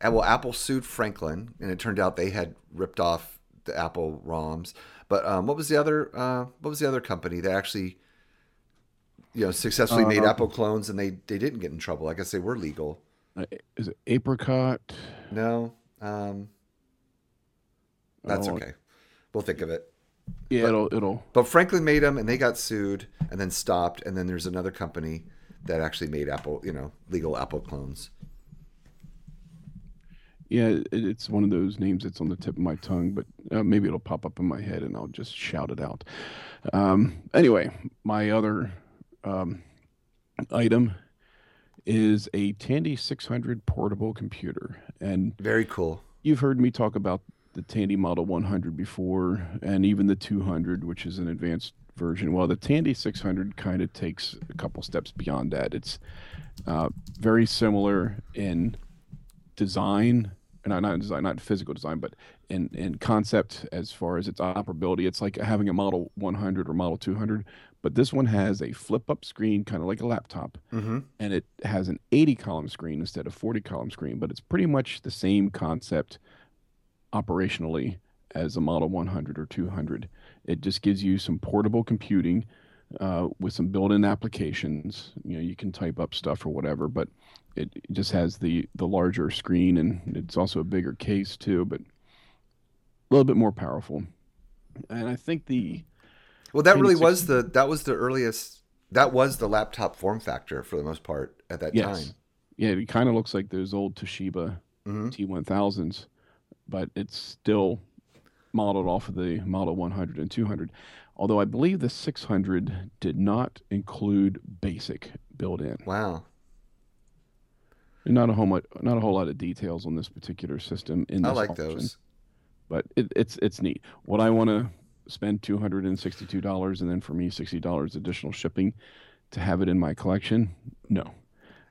uh, well, Apple sued Franklin, and it turned out they had ripped off the Apple ROMs. But um, what was the other? Uh, what was the other company that actually, you know, successfully made Uh, Apple clones and they they didn't get in trouble? I guess they were legal. Uh, is it Apricot? No, um, that's Oh, okay. We'll think of it. Yeah, But- it'll it'll But Franklin made them, and they got sued, and then stopped. And then there's another company that actually made Apple, you know, legal Apple clones. Yeah, it, it's one of those names that's on the tip of my tongue, but uh, maybe it'll pop up in my head and I'll just shout it out. Um, anyway, my other um, item is a Tandy 600 portable computer, and Very cool. You've heard me talk about the Tandy Model 100 before, and even the 200, which is an advanced version. Well, the Tandy 600 kind of takes a couple steps beyond that. It's uh, very similar in design, and not not design, not physical design, but in in concept as far as its operability. It's like having a Model 100 or Model 200, but this one has a flip-up screen, kind of like a laptop Mm-hmm. and it has an 80 column screen instead of 40 column screen, but it's pretty much the same concept operationally as a Model 100 or 200. It just gives you some portable computing uh, with some built-in applications. You know, you can type up stuff or whatever, but it it just has the the larger screen and it's also a bigger case too, but a little bit more powerful. And I think the Well, that really was the that was the earliest. That was the laptop form factor for the most part at that yes, time. yeah, it kind of looks like those old Toshiba hmm T1000s, but it's still modeled off of the Model 100 and 200. Although I believe the 600 did not include BASIC built in. Wow. Not a whole much, not a whole lot of details on this particular system in I this like option, those. but it, it's it's neat. Would I want to spend two hundred and sixty-two dollars and then for me sixty dollars additional shipping to have it in my collection? No.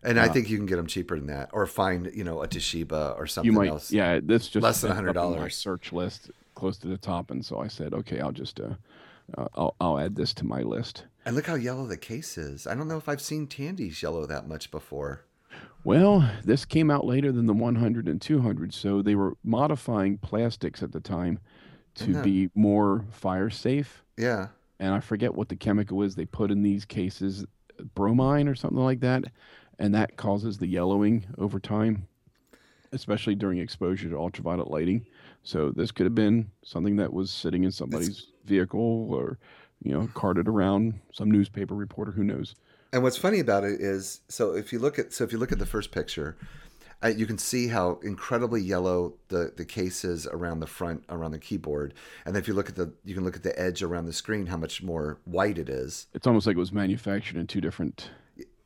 And I Uh, think you can get them cheaper than that, or find you know a Toshiba or something might else. yeah this just Less than ended up on my $100. search list close to the top and so i said okay i'll just uh, uh I'll, I'll add this to my list And look how yellow the case is. I don't know if I've seen Tandy's yellow that much before. well this came out later than the 100 and 200 so they were modifying plastics at the time to that- be more fire safe Yeah. and i forget what the chemical is they put in these cases bromine or something like that and that causes the yellowing over time especially during exposure to ultraviolet lighting so this could have been something that was sitting in somebody's vehicle or you know carted around some newspaper reporter who knows And what's funny about it is, so if you look at so if you look at the first picture, uh, you can see how incredibly yellow the the case is around the front around the keyboard, and then if you look at the you can look at the edge around the screen how much more white it is. it's almost like it was manufactured in two different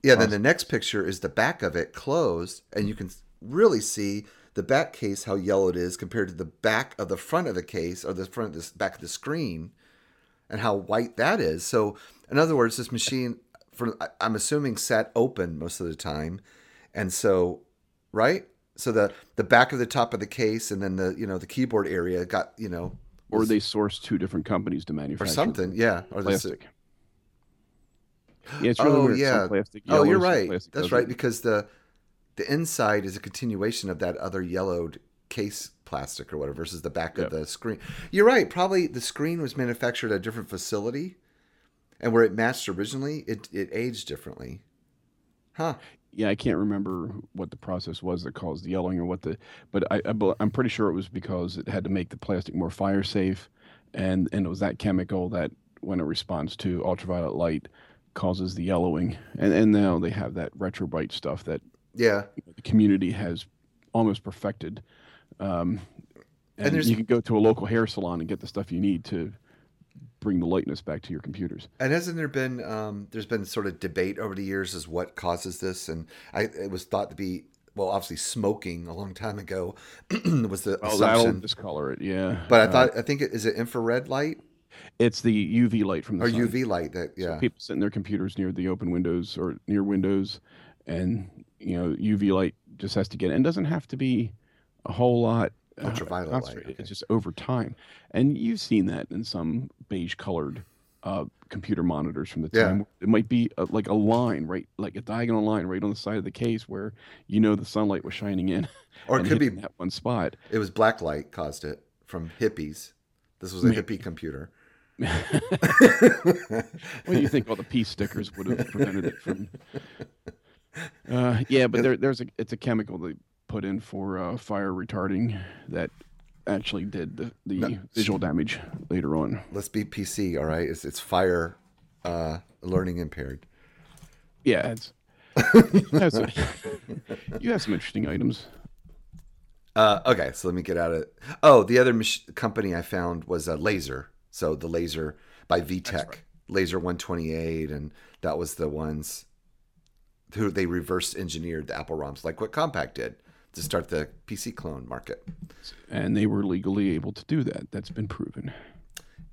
Yeah. Then the next picture is the back of it closed, and you can really see the back case how yellow it is compared to the back of the front of the case or the front of the back of the screen, and how white that is. So in other words, this machine, for I'm assuming, sat open most of the time, and so right. So the the back of the top of the case, and then the you know the keyboard area got you know or they sourced two different companies to manufacture or something, yeah, or plastic yeah it's really oh weird. Yeah. plastic oh, you're right. That's doesn't. right because the the inside is a continuation of that other yellowed case plastic or whatever versus the back Yep. of the screen. You're right. Probably the screen was manufactured at a different facility, and where it matched originally, it it aged differently. Huh. yeah, I can't remember what the process was that caused the yellowing or what the, but I, I I'm pretty sure it was because it had to make the plastic more fire safe, and and it was that chemical that when it responds to ultraviolet light causes the yellowing, and and now they have that retrobrite stuff that Yeah. the community has almost perfected. Um, And and, you can go to a local hair salon and get the stuff you need to bring the lightness back to your computers. And hasn't there been um, there's been sort of debate over the years as what causes this, and I it was thought to be well, obviously smoking a long time ago (clears throat) was the Oh, assumption. discolor it, yeah. But I Uh, thought I think it is it infrared light it's the UV light from the or sun. UV light that So yeah people sitting their computers near the open windows or near windows, and you know UV light just has to get. And doesn't have to be a whole lot. uh, Ultraviolet light, okay. It's just over time, and you've seen that in some beige colored uh, computer monitors from the Yeah. time. It might be a, like a line, right, like a diagonal line right on the side of the case where you know the sunlight was shining in, or it could be that one spot. it was black light caused it from hippies. This was a Maybe. hippie computer. (laughs) What do you think all the peace stickers would have prevented it from? (laughs) Uh, yeah, but there, there's a it's a chemical they put in for uh, fire retarding that actually did the, the No. visual damage later on. Let's be PC, all right? It's it's fire uh, learning impaired. Yeah, it's (laughs) you have some, (laughs) you have some interesting items. Uh, okay, so let me get out of it. Oh, the other mach- company I found was a laser. So the laser by VTech, Laser 128, and that was the ones who they reverse engineered the Apple ROMs, like what Compaq did to start the PC clone market. and they were legally able to do that. That's been proven.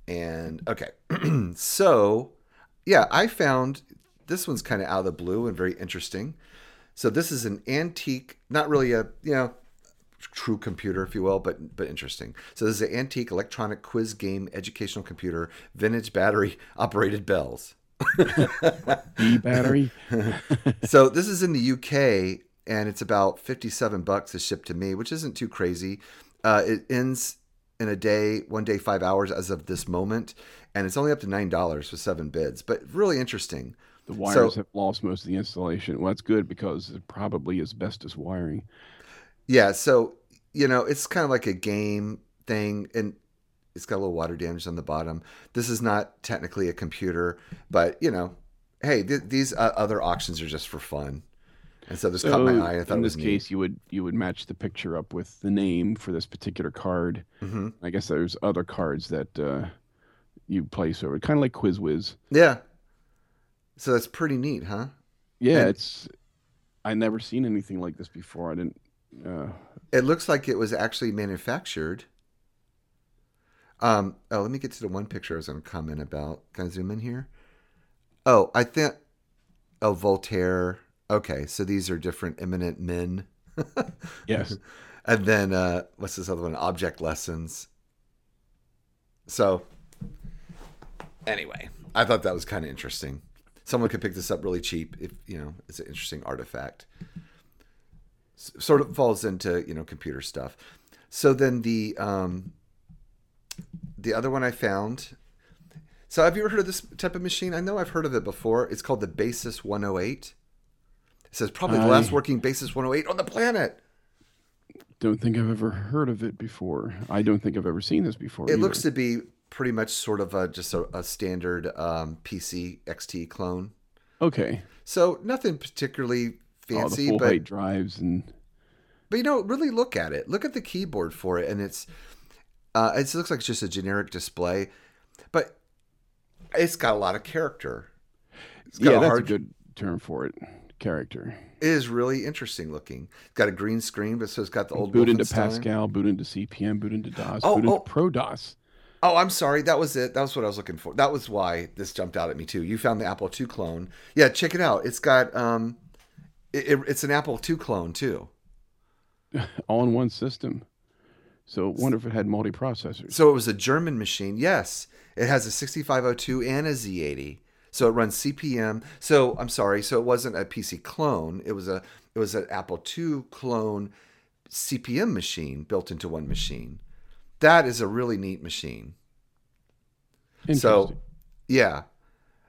And okay, (clears throat) so yeah, I found this one's kind of out of the blue and very interesting. So this is an antique, not really a you know true computer, if you will, but but interesting. So this is an antique electronic quiz game educational computer, vintage battery operated bells. (laughs) E battery. (laughs) so this is in the UK and it's about 57 bucks to ship to me, which isn't too crazy. Uh, it ends in a day, one day, five hours as of this moment, and it's only up to nine dollars for seven bids. But really interesting. The wires So- have lost most of the installation. Well, that's good because it probably asbestos wiring. Yeah, so you know it's kind of like a game thing, and it's got a little water damage on the bottom. This is not technically a computer, but you know, hey, th- these uh, other auctions are just for fun. And so this caught my eye. I thought in this case, you would you would match the picture up with the name for this particular card. hmm I guess there's other cards that uh, you place over, kind of like Quiz Whiz. Yeah. So that's pretty neat, huh? Yeah, And- it's I never seen anything like this before. I didn't. Uh, It looks like it was actually manufactured. Um, oh, let me get to the one picture I was going to comment about. Can I zoom in here? Oh, I think. Oh, Voltaire. Okay, so these are different eminent men. (laughs) yes, and then uh, what's this other one? Object lessons. So, anyway, I thought that was kind of interesting. Someone could pick this up really cheap if you know it's an interesting artifact. S- sort of falls into you know computer stuff. So then the um, the other one I found. So have you ever heard of this type of machine? I know I've heard of it before. It's called the Basis 108. It says probably the I- last working Basis 108 on the planet. don't think I've ever heard of it before. I don't think I've ever seen this before. It either. looks to be pretty much sort of a just a, a standard um, PC XT clone. okay. So nothing particularly oh, the fancy, full but drives and but you know, really look at it. Look at the keyboard for it, and it's uh, it looks like it's just a generic display, but it's got a lot of character. It's got yeah, a that's hard- a good term for it. Character. It is really interesting looking. It's got a green screen, but so it's got the old boot into Pascal, boot into CPM, boot into DOS, Oh, boot into oh. Pro DOS. Oh, I'm sorry. That was it. That was what I was looking for. That was why this jumped out at me too. You found the Apple II clone. Yeah, check it out. It's got um, it, it- it's an Apple II clone too. (laughs) all in one system. So wonder if it had multi processors. So it was a German machine. Yes, it has a 6502 and a Z80. So it runs CPM. So I'm sorry. So it wasn't a PC clone. It was a it was an Apple II clone CPM machine built into one machine. That is a really neat machine. So, yeah,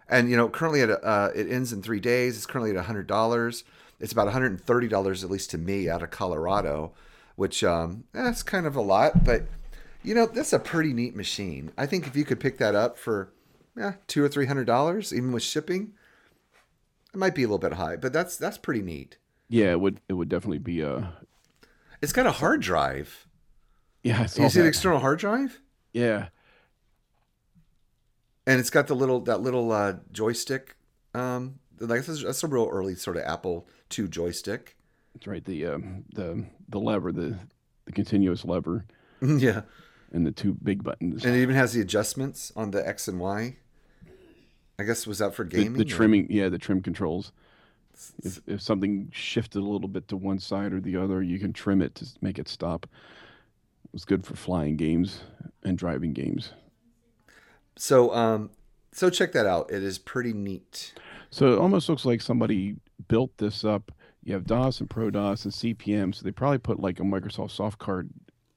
and you know, currently at a, uh, it ends in three days. It's currently at hundred dollars. It's about $130 at least to me out of Colorado, which um, that's kind of a lot, but you know that's a pretty neat machine. I think if you could pick that up for yeah, two or three hundred dollars, even with shipping, it might be a little bit high, but that's that's pretty neat. Yeah, it would it would definitely be a. It's got a hard drive. yeah, I saw You see the that. external hard drive, Yeah. and it's got the little that little uh, joystick. Um, like that's a real early sort of Apple II joystick. That's right. The um, the the lever, the the continuous lever, (laughs) yeah, and the two big buttons. and it even has the adjustments on the X and Y. I guess was that for the, gaming? the or- trimming, yeah, the trim controls. If if something shifted a little bit to one side or the other, you can trim it to make it stop. It was good for flying games and driving games. So, um, so check that out. It is pretty neat. So it almost looks like somebody built this up. You have DOS and Pro DOS and CPM, so they probably put like a Microsoft soft card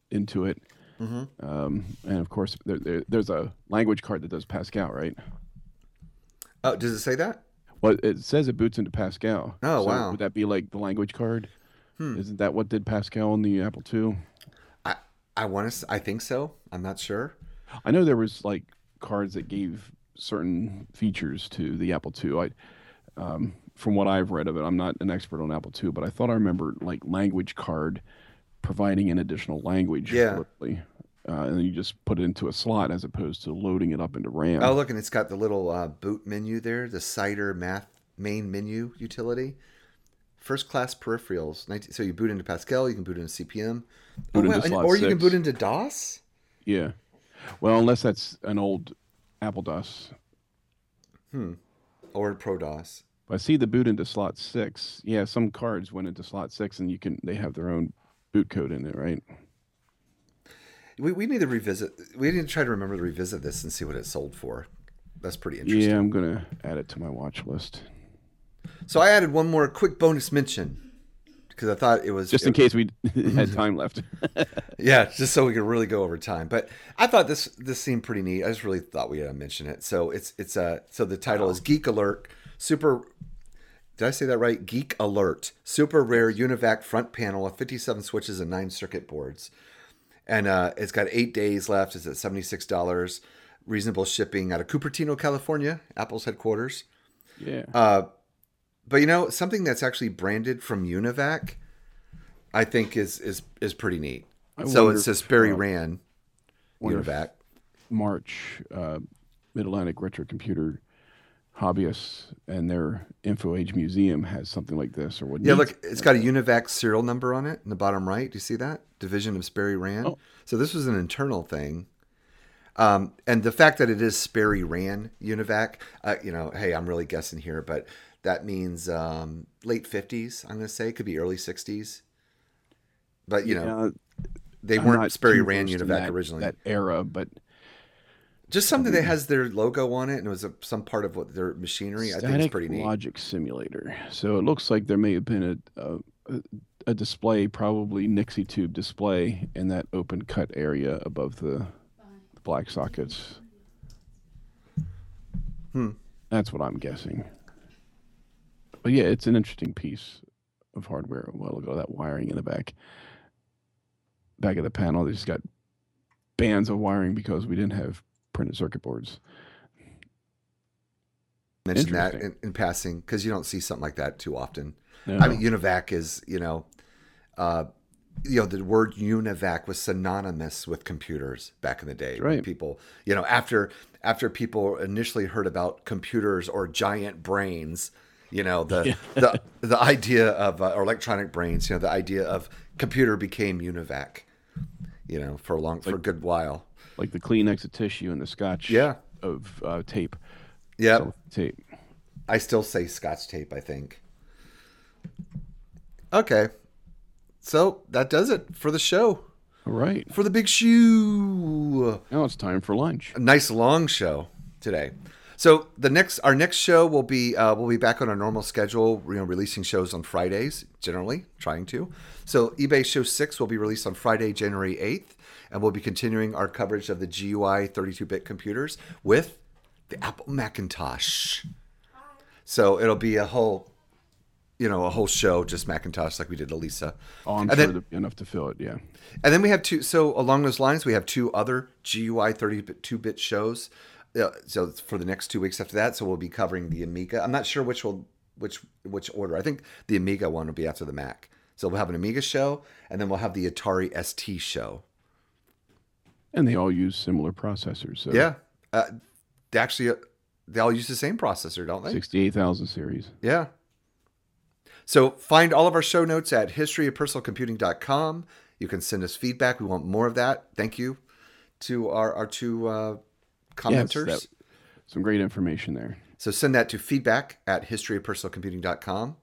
into it. Mm-hmm. Um, and of course, there, there, there's a language card that does Pascal, right? Oh, does it say that? Well, it says it boots into Pascal. Oh, So wow. Would that be like the language card? Hmm. Isn't that what did Pascal on the Apple II? I I want to. I think so. I'm not sure. I know there was like cards that gave certain features to the Apple II. I, um, from what I've read of it, I'm not an expert on Apple II, but I thought I remember like language card providing an additional language. Yeah. literally. Uh, and then you just put it into a slot as opposed to loading it up into RAM. Oh, look, and it's got the little uh, boot menu there, the Cider Math main menu utility. First class peripherals. 19, so you boot into Pascal, you can boot into CPM, Boot into and- slot or you can boot into DOS. Yeah. Well, unless that's an old Apple DOS. Hmm. Or Pro DOS. I see the boot into slot six. Yeah, some cards went into slot six, and you can they have their own boot code in it, right? We, we need to revisit. We need to try to remember to revisit this and see what it sold for. That's pretty interesting. Yeah, I'm gonna add it to my watch list So I added one more quick bonus mention because I thought it was just in case we (laughs) had (laughs) time left. (laughs) Yeah, just so we could really go over time. But I thought this this seemed pretty neat. I just really thought we had to mention it. So it's it's uh so the title is Geek Alert Super. Did I say that right? Geek Alert Super Rare Univac Front Panel with 57 switches and nine circuit boards, and uh, it's got eight days left. It's at 76 dollars. Reasonable shipping out of Cupertino, California, Apple's headquarters. yeah. Uh, but you know, something that's actually branded from Univac, I think is is is pretty neat. I so it says Sperry uh, Rand Univac. March, uh, Mid Atlantic Retro Computer hobbyists and their Info Age Museum has something like this, or what? Yeah, look, it's got a Univac serial number on it in the bottom right. Do you see that? Division of Sperry Rand. Oh. So this was an internal thing. Um, and the fact that it is Sperry Rand Univac, uh, you know, hey, I'm really guessing here, but that means um, late 50s, I'm going to say. It could be early 60s. But, you know, they I'm weren't Sperry too Ran versed in Univac that, originally. That era, but Just something that has their logo on it and it was a, some part of what their machinery. I think it's Static pretty neat. Logic Simulator. So it looks like there may have been a a, a- a display, probably Nixie tube display, in that open cut area above the, the black sockets. Hmm. That's what I'm guessing. But yeah, it's an interesting piece of hardware. A while ago, that wiring in the back, back of the panel. They just got bands of wiring because we didn't have printed circuit boards. Mention that in, in passing because you don't see something like that too often. No. I mean, Univac is, you know, uh, you know, the word Univac was synonymous with computers back in the day. Right. People, you know, after after people initially heard about computers or giant brains, you know, the the the idea of uh, or electronic brains, you know, the idea of computer became Univac. You know, for a long for a good while. Like the Kleenex of tissue and the Scotch Yeah. of uh, tape. Yeah, tape. I still say Scotch tape. I think. Okay, so that does it for the show. All right. For the big shoe. Now it's time for lunch. a nice long show today. So the next, our next show will be uh, we'll be back on our normal schedule. You know, releasing shows on Fridays generally, trying to. So eBay Show Six will be released on Friday, January eighth, and we'll be continuing our coverage of the GUI 32-bit computers with the Apple Macintosh. So it'll be a whole, you know, a whole show just Macintosh like we did Elisa. Oh, I'm And sure then- there'll be enough to fill it. Yeah. And then we have two. So along those lines, we have two other GUI 32 bit shows. Uh, so for the next two weeks after that, so we'll be covering the Amiga. I'm not sure which will which which order. I think the Amiga one will be after the Mac. So we'll have an Amiga show, and then we'll have the Atari ST show. And they all use similar processors. So Yeah, uh, they actually uh, they all use the same processor, don't they? 68,000 series. Yeah. So find all of our show notes at historyofpersonalcomputing.com. You can send us feedback. We want more of that. Thank you to our, our two uh, commenters. that- Some great information there. So send that to feedback at historyofpersonalcomputing.com.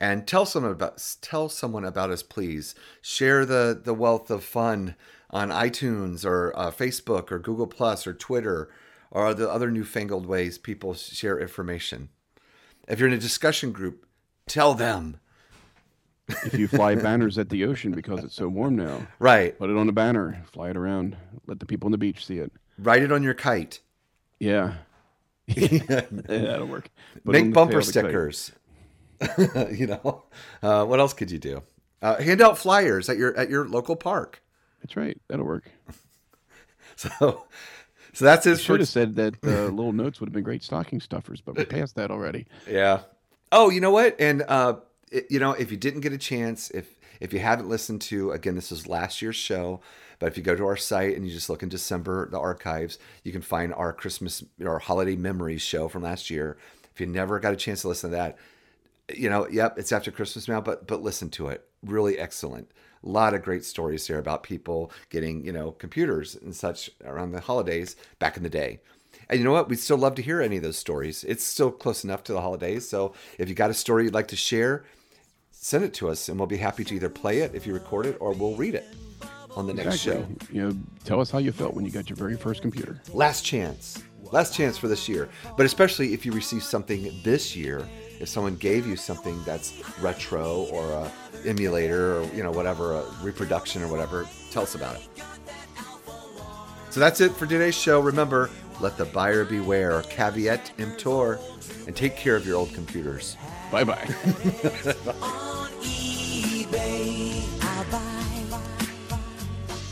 And tell someone about tell someone about us, please. Share the the wealth of fun on iTunes or uh, Facebook or Google Plus or Twitter or the other newfangled ways people share information. If you're in a discussion group, tell them. If you fly (laughs) banners at the ocean because it's so warm now, Right. put it on a banner, fly it around, let the people on the beach see it. Write it on your kite. Yeah. yeah (laughs) (laughs) that'll work. Put Make bumper tail of the kite. stickers. you know. Uh, what else could you do? Uh, hand out flyers at your at your local park. That's right. That'll work. (laughs) So, so that's his. Should have said that uh, little notes would have been great stocking stuffers, but we're past that already. Yeah. Oh, you know what? And uh, it, you know, if you didn't get a chance, if if you haven't listened to, again, this is last year's show. But if you go to our site and you just look in December, the archives, you can find our Christmas our holiday memories show from last year. If you never got a chance to listen to that, you know, yep, it's after Christmas now, but but listen to it. Really excellent. A lot of great stories here about people getting, you know, computers and such around the holidays back in the day. And you know what? We'd still love to hear any of those stories. It's still close enough to the holidays. So if you got a story you'd like to share, send it to us and we'll be happy to either play it if you record it or we'll read it on the next show. You know, tell us how you felt when you got your very first computer. last chance last chance for this year but especially if you receive something this year if someone gave you something that's retro or a emulator or you know whatever a reproduction or whatever tell us about it so that's it for today's show remember let the buyer beware caveat emptor and take care of your old computers Bye bye. (laughs) on eBay. I'll buy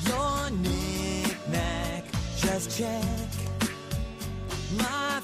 your knick-knack. Just check my